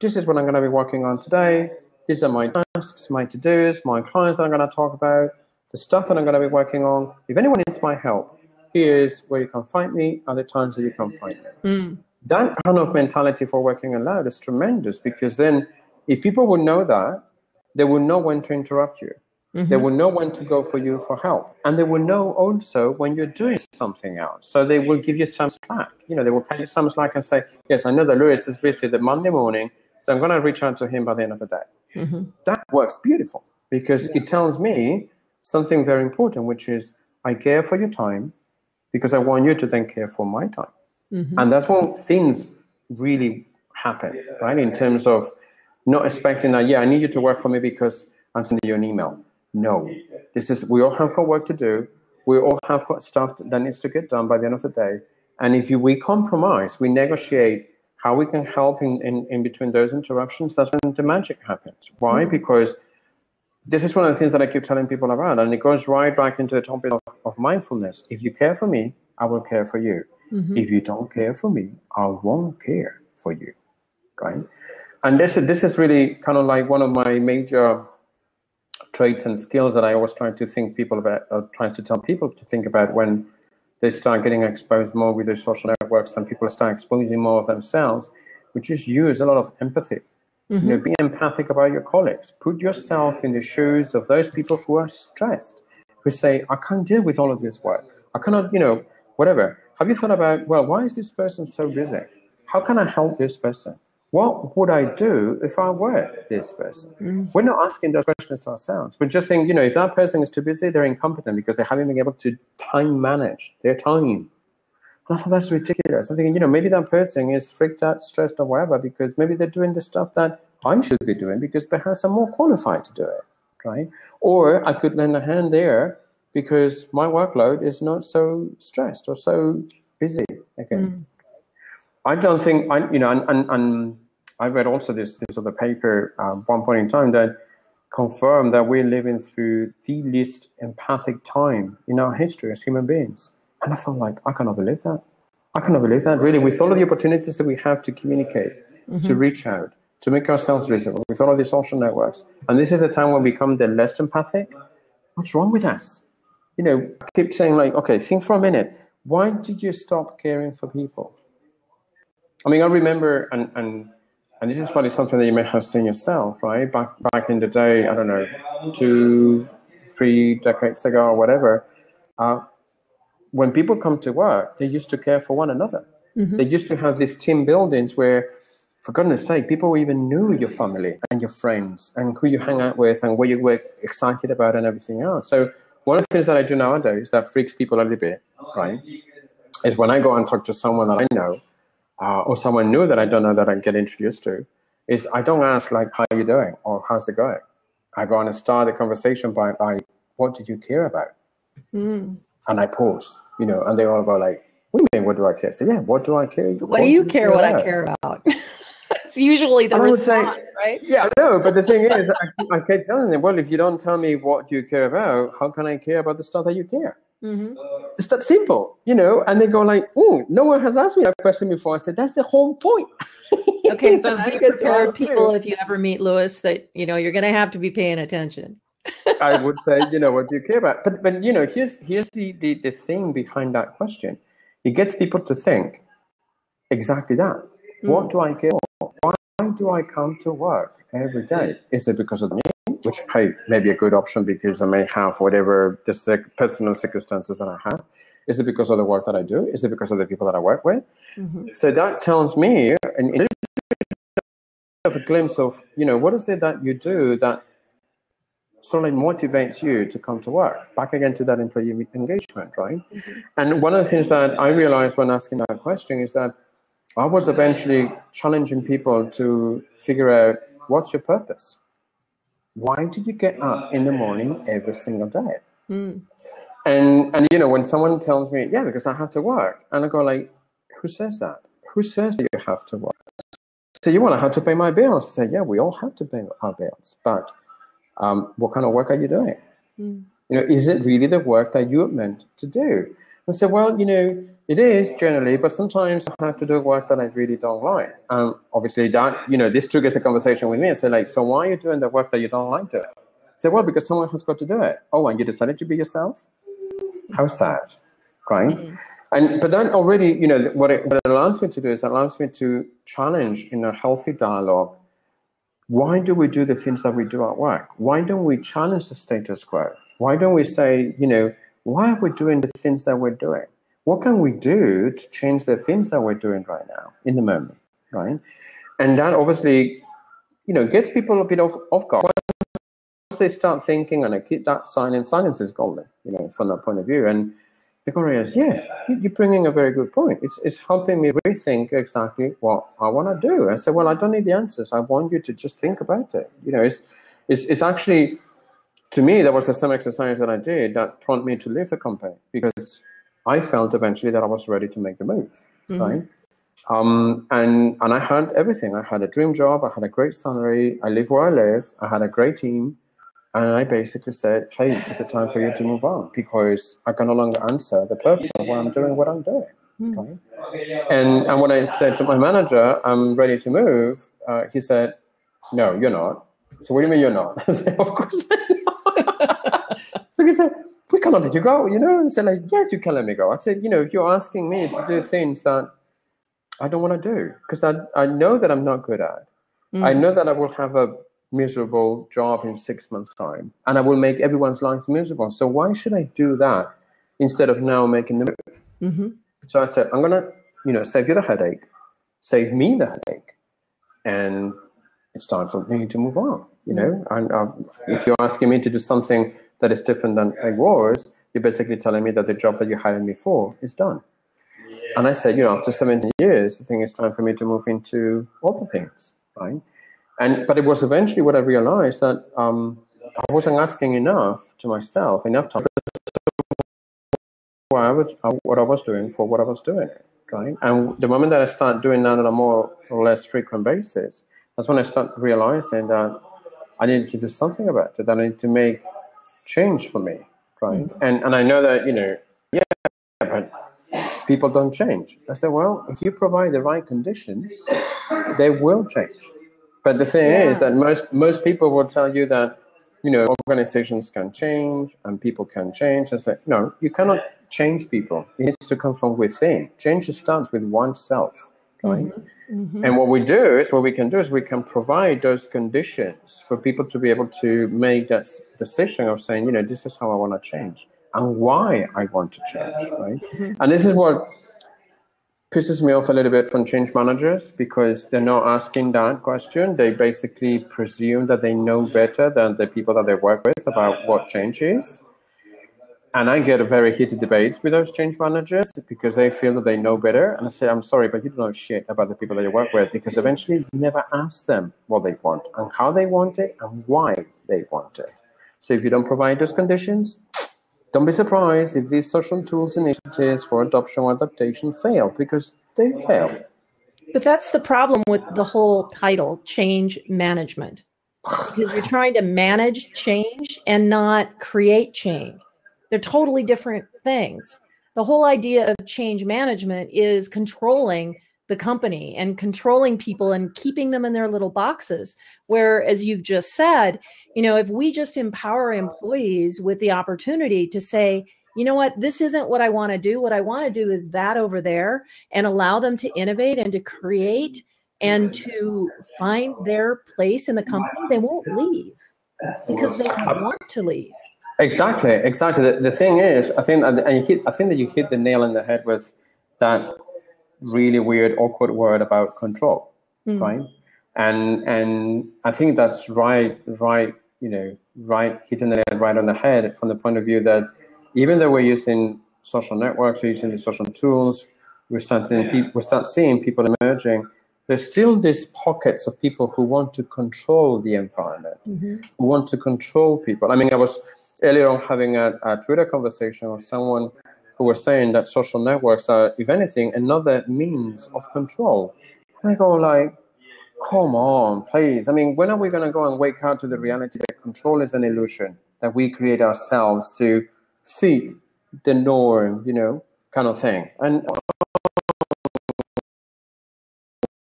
B: This is what I'm going to be working on today. These are my tasks, my to dos, my clients that I'm going to talk about, the stuff that I'm going to be working on. If anyone needs my help, here's where you can find me, other times that you can find me.
A: Mm.
B: That kind of mentality for working aloud is tremendous because then if people would know that, they will know when to interrupt you.
A: Mm-hmm.
B: They will know when to go for you for help. And they will know also when you're doing something else. So they will give you some slack. You know, they will pay you some slack and say, Yes, I know that Luis is busy the Monday morning, so I'm going to reach out to him by the end of the day.
A: Mm-hmm.
B: That works beautiful because it tells me something very important, which is I care for your time because I want you to then care for my time.
A: Mm-hmm.
B: And that's when things really happen, right? In terms of not expecting that, yeah, I need you to work for me because I'm sending you an email. No, this is, we all have got work to do. We all have got stuff that needs to get done by the end of the day. And if you, we compromise, we negotiate how we can help in, in, in between those interruptions, that's when the magic happens. Why? Because this is one of the things that I keep telling people around, and it goes right back into the topic of, of mindfulness. If you care for me, I will care for you.
A: Mm-hmm.
B: If you don't care for me, I won't care for you, right? And this this is really kind of like one of my major traits and skills that I always try to think people about, or trying to tell people to think about when they start getting exposed more with their social networks and people start exposing more of themselves, which is use a lot of empathy.
A: Mm-hmm.
B: You know, be empathic about your colleagues. Put yourself in the shoes of those people who are stressed, who say, I can't deal with all of this work. I cannot, you know, whatever. Have you thought about, well, why is this person so busy? How can I help this person? What would I do if I were this person?
A: Mm.
B: We're not asking those questions to ourselves. We're just thinking, you know, if that person is too busy, they're incompetent because they haven't been able to time manage their time. I thought that's ridiculous. I'm thinking, you know, maybe that person is freaked out, stressed, or whatever, because maybe they're doing the stuff that I should be doing because perhaps I'm more qualified to do it, right? Or I could lend a hand there because my workload is not so stressed or so busy. Okay.
A: Mm.
B: I don't think I, you know, and, and, and I read also this this other paper um, one point in time that confirmed that we're living through the least empathic time in our history as human beings. And I felt like I cannot believe that. I cannot believe that. Really, with all of the opportunities that we have to communicate,
A: Mm-hmm.
B: to reach out, to make ourselves visible, with all of these social networks, and this is the time when we become the less empathic. What's wrong with us? You know, I keep saying like, okay, think for a minute. Why did you stop caring for people? I mean, I remember, and and and this is probably something that you may have seen yourself, right? Back back in the day, I don't know, two, three decades ago or whatever. Uh, when people come to work, they used to care for one another.
A: Mhm.
B: They used to have these team buildings where, for goodness sake, people even knew your family and your friends and who you hang out with and what you were excited about and everything else. So one of the things that I do nowadays that freaks people a little bit, right, is when I go and talk to someone that I know uh, or someone new that I don't know that I get introduced to, is I don't ask like, how are you doing or how's it going? I go and start the conversation by, by what did you care about?
A: Mm.
B: And I pause, you know, and they all go like, what do you mean, what do I care? So yeah, what do I care?
A: What, do you care what I care about? *laughs* it's usually the
B: I would say-
A: response, right?
B: Yeah, no, but the thing *laughs* is, I, I keep telling them, well, if you don't tell me what you care about, how can I care about the stuff that you care?
A: hmm
B: It's that simple, you know? And they go like, oh, no one has asked me that question before. I said, that's the whole point.
A: Okay, *laughs*
B: So
A: so
B: I
A: be
B: get to
A: prepared,
B: ask
A: people, if you ever meet Luis, that you know you're going to have to be paying attention.
B: I would say, you know, what do you care about? But but you know, here's here's the, the the thing behind that question. It gets people to think exactly that. What do I care for? Why do I come to work every day? Is it because of me? Which hey, may be a good option because I may have whatever the personal circumstances that I have. Is it because of the work that I do? Is it because of the people that I work with?
A: Mhm.
B: So that tells me an a little of a glimpse of, you know, what is it that you do that sort of like motivates you to come to work? Back again to that employee engagement, right? And one of the things that I realized when asking that question is that I was eventually challenging people to figure out what's your purpose? Why did you get up in the morning every single day?
A: Mm.
B: And and you know, when someone tells me, yeah, because I have to work, and I go like, who says that? Who says that you have to work? So you want to have to pay my bills? I say, yeah, we all have to pay our bills, but um, what kind of work are you doing?
A: Mm.
B: You know, is it really the work that you're meant to do? And so, well, you know, it is generally, but sometimes I have to do work that I really don't like. And obviously, that you know, this triggers a conversation with me. and say, like, so why are you doing the work that you don't like doing? I say, well, because someone has got to do it. Oh, and you decided to be yourself? How sad. right? Mm-hmm. And but then already, you know, what it, what it allows me to do is it allows me to challenge in a healthy dialogue. Why do we do the things that we do at work? Why don't we challenge the status quo? Why don't we say, you know, why are we doing the things that we're doing? What can we do to change the things that we're doing right now in the moment, right? And that obviously, you know, gets people a bit off, off guard. Once they start thinking and I keep that silence, silence is golden, you know, from that point of view. And the Korean is, yeah, you're bringing a very good point. It's, it's helping me rethink exactly what I want to do. I said, well, I don't need the answers. I want you to just think about it. You know, it's, it's, it's actually, to me, that was the same exercise that I did that prompted me to leave the company because I felt eventually that I was ready to make the move, mm-hmm. right? Um, and and I had everything. I had a dream job. I had a great salary. I live where I live. I had a great team. And I basically said, hey, is it time for you to move on? Because I can no longer answer the purpose of why I'm doing what I'm doing. Mm. Okay? And, and when I said to my manager, I'm ready to move, uh, he said, no, you're not. So what do you mean you're not? *laughs* I said, of course I'm not. *laughs* so he said, we cannot let you go, you know? And said, like, yes, you can let me go. I said, you know, if you're asking me to do things that I don't want to do, because I, I know that I'm not good at. Mm. I know that I will have a miserable job in six months' time, and I will make everyone's lives miserable. So why should I do that instead of now making the move? Mm-hmm. So I said, I'm gonna, you know, save you the headache, save me the headache, and it's time for me to move on. You know, mm-hmm. and um, if you're asking me to do something that is different than I was, you're basically telling me that the job that you hired me for is done. And I said, you know, after 17 years, I think it's time for me to move into other things, right? And but it was eventually what I realized that um, I wasn't asking enough to myself, enough time I was, what I was doing for what I was doing, right? And the moment that I start doing that on a more or less frequent basis, that's when I start realizing that I need to do something about it. That I need to make change for me, right? Mm-hmm. And and I know that you know, yeah, but people don't change. I said, well, if you provide the right conditions, they will change. But the thing yeah. is that most most people will tell you that you know organizations can change and people can change. I say no, you cannot change people. It needs to come from within. Change starts with oneself, right? Mm-hmm. Mm-hmm. And what we do is what we can do is we can provide those conditions for people to be able to make that decision of saying, you know, this is how I want to change and why I want to change, right? Mm-hmm. And this is what pisses me off a little bit from change managers because they're not asking that question. They basically presume that they know better than the people that they work with about what change is. And I get a very heated debates with those change managers because they feel that they know better. And I say, I'm sorry, but you don't know shit about the people that you work with because eventually you never ask them what they want and how they want it and why they want it. So if you don't provide those conditions, don't be surprised if these social tools initiatives for adoption or adaptation fail because they fail.
A: But that's the problem with the whole title, change management. Because you're trying to manage change and not create change. They're totally different things. The whole idea of change management is controlling the company and controlling people and keeping them in their little boxes. Where as you've just said you know if we just empower employees with the opportunity to say you know what? This isn't what i want to do. What i want to do is that over there and allow them to innovate and to create and to find their place in the company they won't leave because they don't want to leave.
B: Exactly exactly. The, the thing is i think and you hit, i think that you hit the nail on the head with that really weird, awkward word about control, mm. right? And and I think that's right, right, you know, right, hitting the nail right on the head from the point of view that even though we're using social networks, we're using the social tools, we're starting people, we start seeing people emerging. There's still these pockets of people who want to control the environment, mm-hmm. who want to control people. I mean, I was earlier on having a, a Twitter conversation with someone who were saying that social networks are, if anything, another means of control. And I go like, come on, please. I mean, when are we going to go and wake up to the reality that control is an illusion that we create ourselves to fit the norm, you know, kind of thing. And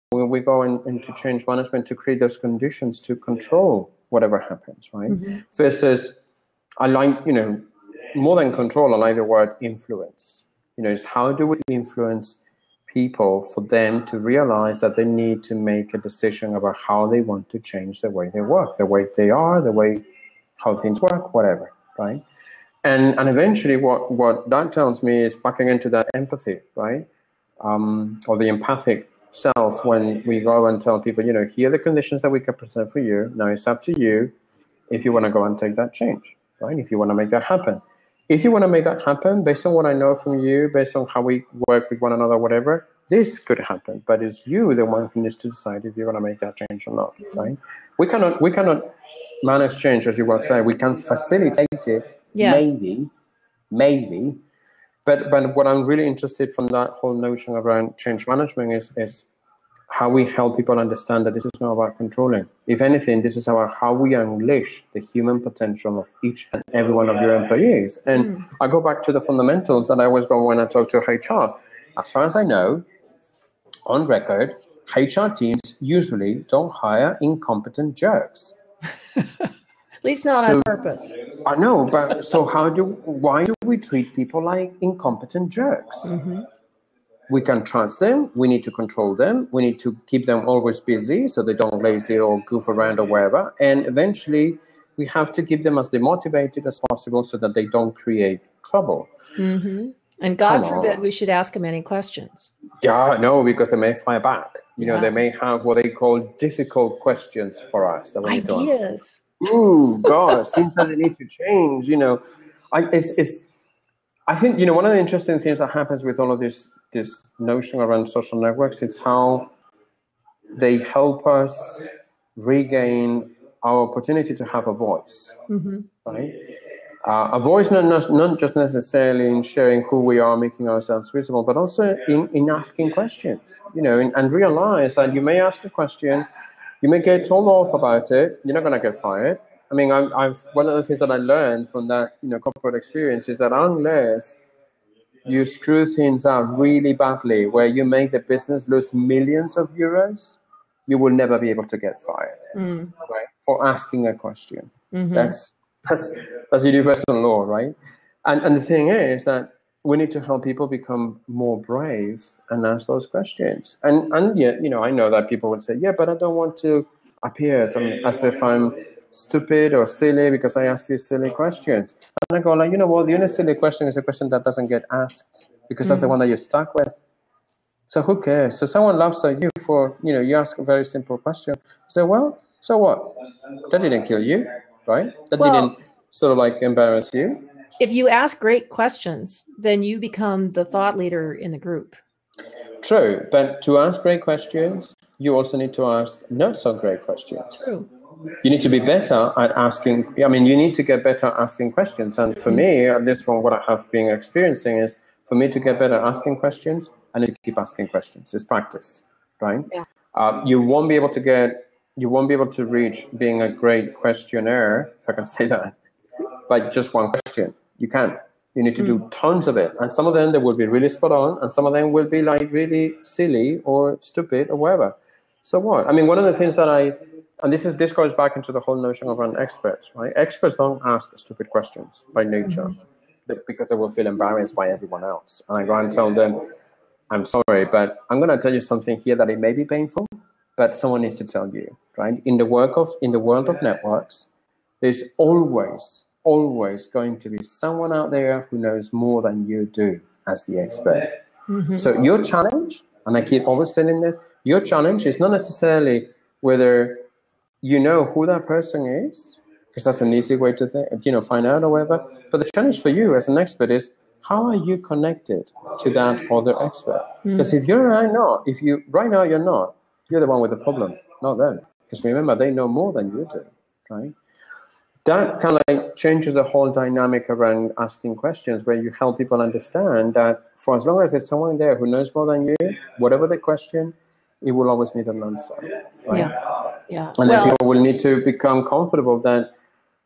B: when we go in, into change management to create those conditions to control whatever happens, right? Mm-hmm. Versus, I like, you know, more than control, I like the word influence. You know, it's how do we influence people for them to realize that they need to make a decision about how they want to change the way they work, the way they are, the way how things work, whatever, right? And and eventually, what what that tells me is backing into that empathy, right, um, or the empathic self when we go and tell people, you know, here are the conditions that we can present for you. Now it's up to you if you want to go and take that change, right? If you want to make that happen. If you want to make that happen, based on what I know from you, based on how we work with one another, whatever, this could happen. But it's you the one who needs to decide if you're going to make that change or not, mm-hmm. right? We cannot we cannot manage change, as you well say. We can facilitate it,
A: Yes.
B: maybe, maybe. But but what I'm really interested from that whole notion around change management is is how we help people understand that this is not about controlling. If anything, this is about how we unleash the human potential of each and every one of your employees. And I go back to the fundamentals that I always go when I talk to HR. As far as I know, on record, HR teams usually don't hire incompetent jerks. *laughs*
A: At least not on purpose.
B: I know, but so how do why do we treat people like incompetent jerks?
A: Mhm.
B: We can trust them. We need to control them. We need to keep them always busy so they don't lazy or goof around or wherever. And eventually, we have to keep them as demotivated as possible so that they don't create trouble.
A: hmm And God
B: Come
A: forbid
B: on.
A: we should ask them any questions.
B: Yeah, no, because they may fire back. You know,
A: Yeah.
B: they may have what they call difficult questions for us that we need to answer.
A: Ideas.
B: Ooh, God, things that need to change. You know, I it's it's. I think you know one of the interesting things that happens with all of this this notion around social networks. It's how they help us regain our opportunity to have a voice,
A: hmm
B: right? Uh, a voice not, not not just necessarily in sharing who we are, making ourselves visible, but also in, in asking questions. You know, and, and realize that you may ask a question, you may get told off about it. You're not going to get fired. I mean, I've, I've one of the things that I learned from that you know corporate experience is that unless you screw things up really badly, where you make the business lose millions of euros, you will never be able to get fired,
A: Mm.
B: right? For asking a question.
A: hmm
B: That's that's that's universal law, right? And and the thing is that we need to help people become more brave and ask those questions. And and yet, you know, I know that people would say, yeah, but I don't want to appear as, as if I'm stupid or silly because I ask these silly questions. And I go like, you know what? The only silly question is a question that doesn't get asked because that's the mm. one that you're stuck with. So who cares? So someone laughs at you for, you know, you ask a very simple question. So well, so what? That didn't kill you, right? That
A: Well-
B: didn't sort of like embarrass you.
A: If you ask great questions, then you become the thought leader in the group.
B: True, but to ask great questions, you also need to ask not so great questions.
A: True.
B: You need to be better at asking. I mean, you need to get better at asking questions. And for me, at least from what I have been experiencing, is for me to get better at asking questions, I need to keep asking questions. It's practice, right?
A: Yeah.
B: Uh, you won't be able to get. You won't be able to reach being a great questionnaire, if I can say that, by just one question. You can't You need to do tons of it, and some of them they will be really spot on, and some of them will be like really silly or stupid or whatever. So what? I mean, one of the things that I, and this is this goes back into the whole notion of an expert, right? Experts don't ask stupid questions by nature, They- because they will feel embarrassed by everyone else. And I go and tell them, I'm sorry, but I'm going to tell you something here that it may be painful, but someone needs to tell you, right? In the work of in the world of networks, there's always always going to be someone out there who knows more than you do as the expert.
A: Mhm.
B: So your challenge, and I keep always telling this, your challenge is not necessarily whether you know who that person is, because that's an easy way to think, you know, find out or whatever. But the challenge for you as an expert is how are you connected to that other expert? Hmm. Because if you're right now, if you right now you're not, you're the one with the problem, not them. Because remember, they know more than you do, right? that kind of like changes the whole dynamic around asking questions where you help people understand that for as long as there's someone there who knows more than you whatever the question it will always need an answer right?
A: Yeah. Yeah.
B: and then people will need to become comfortable that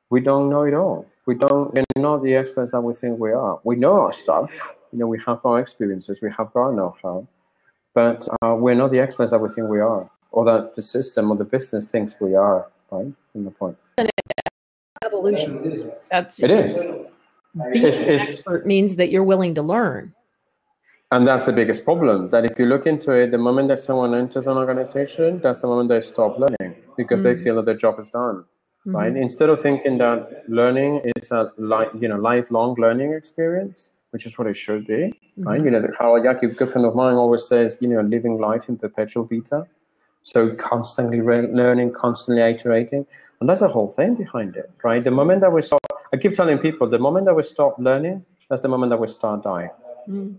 B: we don't know it all we don't we're not the experts that we think we are we know our stuff you know we have our experiences we have our know-how but uh, we're not the experts that we think we are or that the system or the business thinks we are right in the point
A: evolution. That's
B: it is
A: being
B: It's-
A: an expert means that you're willing to learn.
B: And that's the biggest problem. That if you look into it, the moment that someone enters an organization, that's the moment they stop learning because mm-hmm. they feel that their job is done. Mm-hmm. Right? Instead of thinking that learning is a like you know lifelong learning experience, which is what it should be. Mm-hmm. Right? You know, Howard Young, a good friend of mine, always says, you know, living life in perpetual beta. So constantly re- learning, constantly iterating. And that's the whole thing behind it, right? The moment that we stop, I keep telling people, the moment that we stop learning, that's the moment that we start dying. Mm.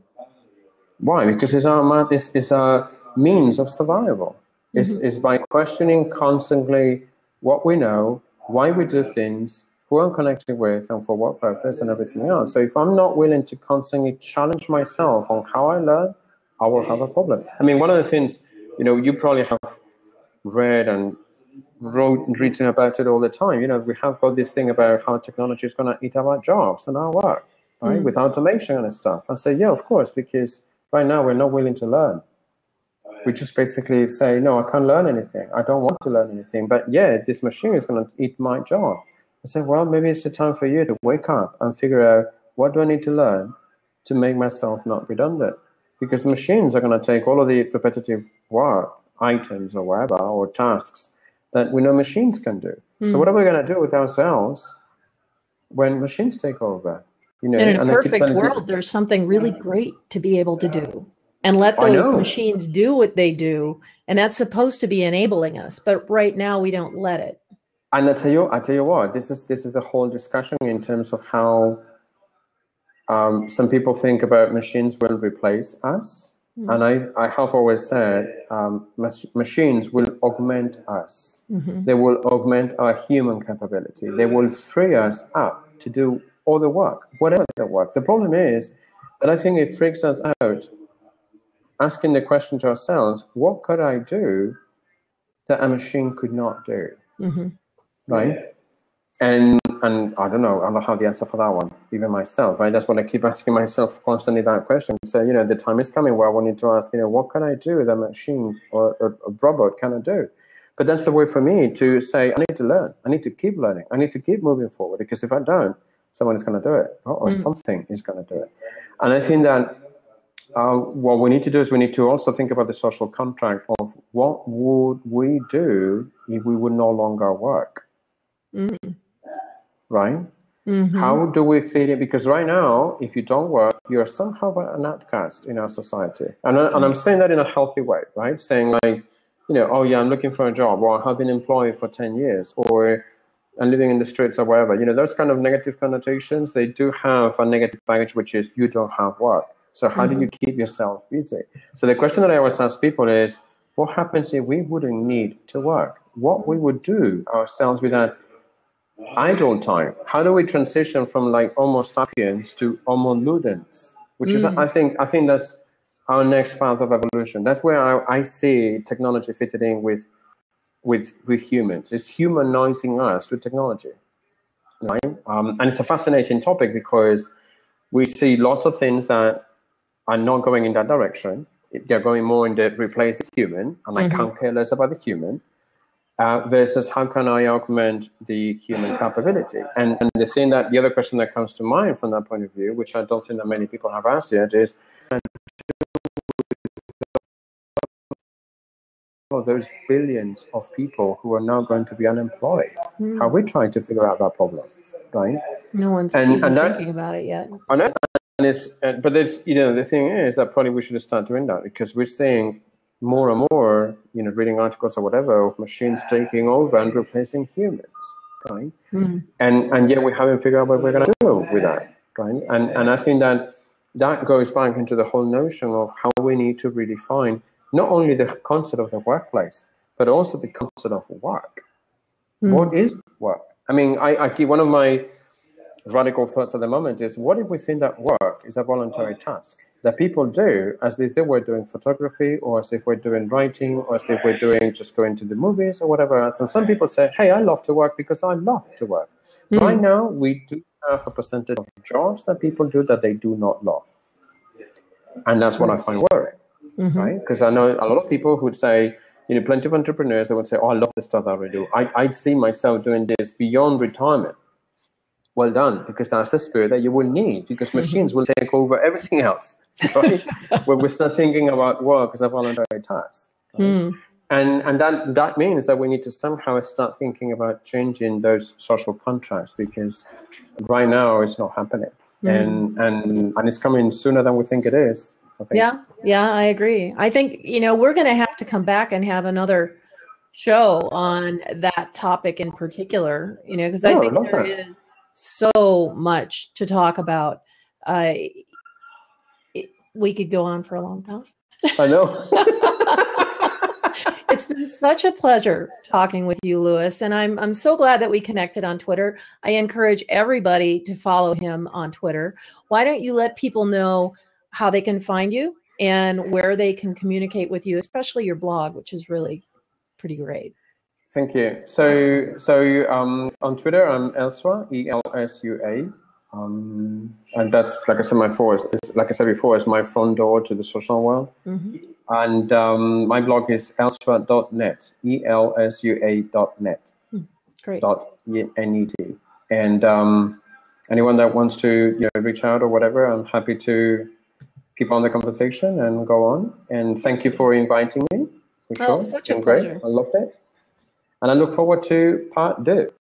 B: Why? Because it's our, it's, it's our means of survival. It's, mm-hmm. it's by questioning constantly what we know, why we do things, who I'm connected with, and for what purpose, and everything else. So if I'm not willing to constantly challenge myself on how I learn, I will have a problem. I mean, one of the things, you know, you probably have read and wrote and written about it all the time. You know, we have got this thing about how technology is going to eat our jobs and our work, right? Mm. With automation and stuff. I say, yeah, of course, because right now we're not willing to learn. We just basically say, no, I can't learn anything. I don't want to learn anything. But yeah, this machine is going to eat my job. I said, well, maybe it's the time for you to wake up and figure out what do I need to learn to make myself not redundant. Because machines are going to take all of the repetitive work, items or whatever, or tasks that we know machines can do. Mm. So what are we going to do with ourselves when machines take over?
A: You know, in a perfect world, there's something really great to be able to do and let those machines do what they do. And that's supposed to be enabling us. But right now we don't let it.
B: And I tell you, I tell you what, this is this is the whole discussion in terms of how um, some people think about machines will replace us. Mm-hmm. And I, I have always said um, machines will augment us. Mm-hmm. They will augment our human capability. They will free us up to do all the work, whatever the work. The problem is that I think it freaks us out asking the question to ourselves, what could I do that a machine could not do? Mm-hmm. Right? And and I don't know, I don't have the answer for that one, even myself, right? That's what I keep *laughs* asking myself constantly that question. So, you know, the time is coming where I wanted to ask, you know, what can I do that a machine or a robot cannot do? But that's the way for me to say, I need to learn. I need to keep learning. I need to keep moving forward because if I don't, someone is going to do it or, or mm. something is going to do it. And I think that uh, what we need to do is we need to also think about the social contract of what would we do if we would no longer work, mm. right? Mm-hmm. How do we fit it? Because right now, if you don't work, you're somehow an outcast in our society. And, I, and I'm saying that in a healthy way, right? Saying like, you know, oh yeah, I'm looking for a job, or I have been employed for 10 years, or I'm living in the streets or wherever. You know, those kind of negative connotations, they do have a negative baggage, which is you don't have work. So how mm-hmm. do you keep yourself busy? So the question that I always ask people is, what happens if we wouldn't need to work? What we would do ourselves with that idle time? How do we transition from like Homo sapiens to Homo ludens? Which mm. is, I think, I think that's our next path of evolution. That's where I, I see technology fitted in with, with, with humans. It's humanizing us through technology, right? Um, and it's a fascinating topic because we see lots of things that are not going in that direction. They're going more in the replace the human, and I mm-hmm. can't care less about the human. Uh, versus how can I augment the human capability? And, and the thing that the other question that comes to mind from that point of view, which I don't think that many people have asked yet, is those billions of people who are now going to be unemployed. Mm. How are we trying to figure out that problem, right?
A: No one's and, and that, thinking about it yet.
B: I know, and it's, uh, but it's, you know, the thing is that probably we should start doing that because we're seeing more and more, you know, reading articles or whatever of machines taking over and replacing humans, right? Mm. And and yet we haven't figured out what we're going to do with that, right? And and I think that that goes back into the whole notion of how we need to redefine not only the concept of the workplace, but also the concept of work. Mm. What is work? I mean, I, I keep one of my radical thoughts at the moment is what if we think that work is a voluntary task that people do as if they were doing photography or as if we're doing writing or as if we're doing just going to the movies or whatever else. And some people say, hey, I love to work because I love to work. Mm. Right now, we do have a percentage of jobs that people do that they do not love. And that's what I find worrying, mm-hmm. right? Because I know a lot of people who would say, you know, plenty of entrepreneurs that would say, oh, I love the stuff that I do. I, I see myself doing this beyond retirement well done because that's the spirit that you will need because *laughs* machines will take over everything else right? Where we start thinking about work as a voluntary task.
A: Mm.
B: And and that that means that we need to somehow start thinking about changing those social contracts because right now it's not happening.
A: Mm.
B: And and and it's coming sooner than we think it is. Think.
A: Yeah, yeah, I agree. I think, you know, we're going to have to come back and have another show on that topic in particular, you know, because I
B: Oh, I
A: think there
B: that.
A: is so much to talk about. Uh, it, we could go on for a long time.
B: I know. *laughs*
A: it's been such a pleasure talking with you, Luis, and I'm I'm so glad that we connected on Twitter. I encourage everybody to follow him on Twitter. Why don't you let people know how they can find you and where they can communicate with you, especially your blog, which is really pretty great.
B: Thank you. So, so um, on Twitter, I'm Elsua, E L S U A, um, and that's like I said, my force. It's, like I said before, it's my front door to the social world.
A: Mhm.
B: And um, my blog is elsua.net, E L S U A dot net,
A: Great.
B: dot N E T. And um, anyone that wants to you know, reach out or whatever, I'm happy to keep on the conversation and go on. And thank you for inviting me. For
A: Oh,
B: sure.
A: such
B: It's
A: a
B: been great.
A: pleasure.
B: I loved it. And I look forward to part two.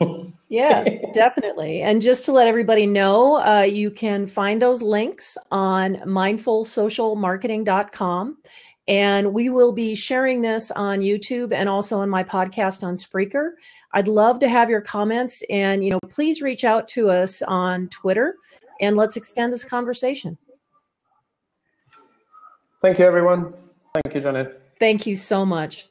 B: *laughs*
A: Yes, definitely. And just to let everybody know, uh, you can find those links on mindfulsocialmarketing.com. And we will be sharing this on YouTube and also on my podcast on Spreaker. I'd love to have your comments and, you know, please reach out to us on Twitter and let's extend this conversation.
B: Thank you, everyone. Thank you, Janet.
A: Thank you so much.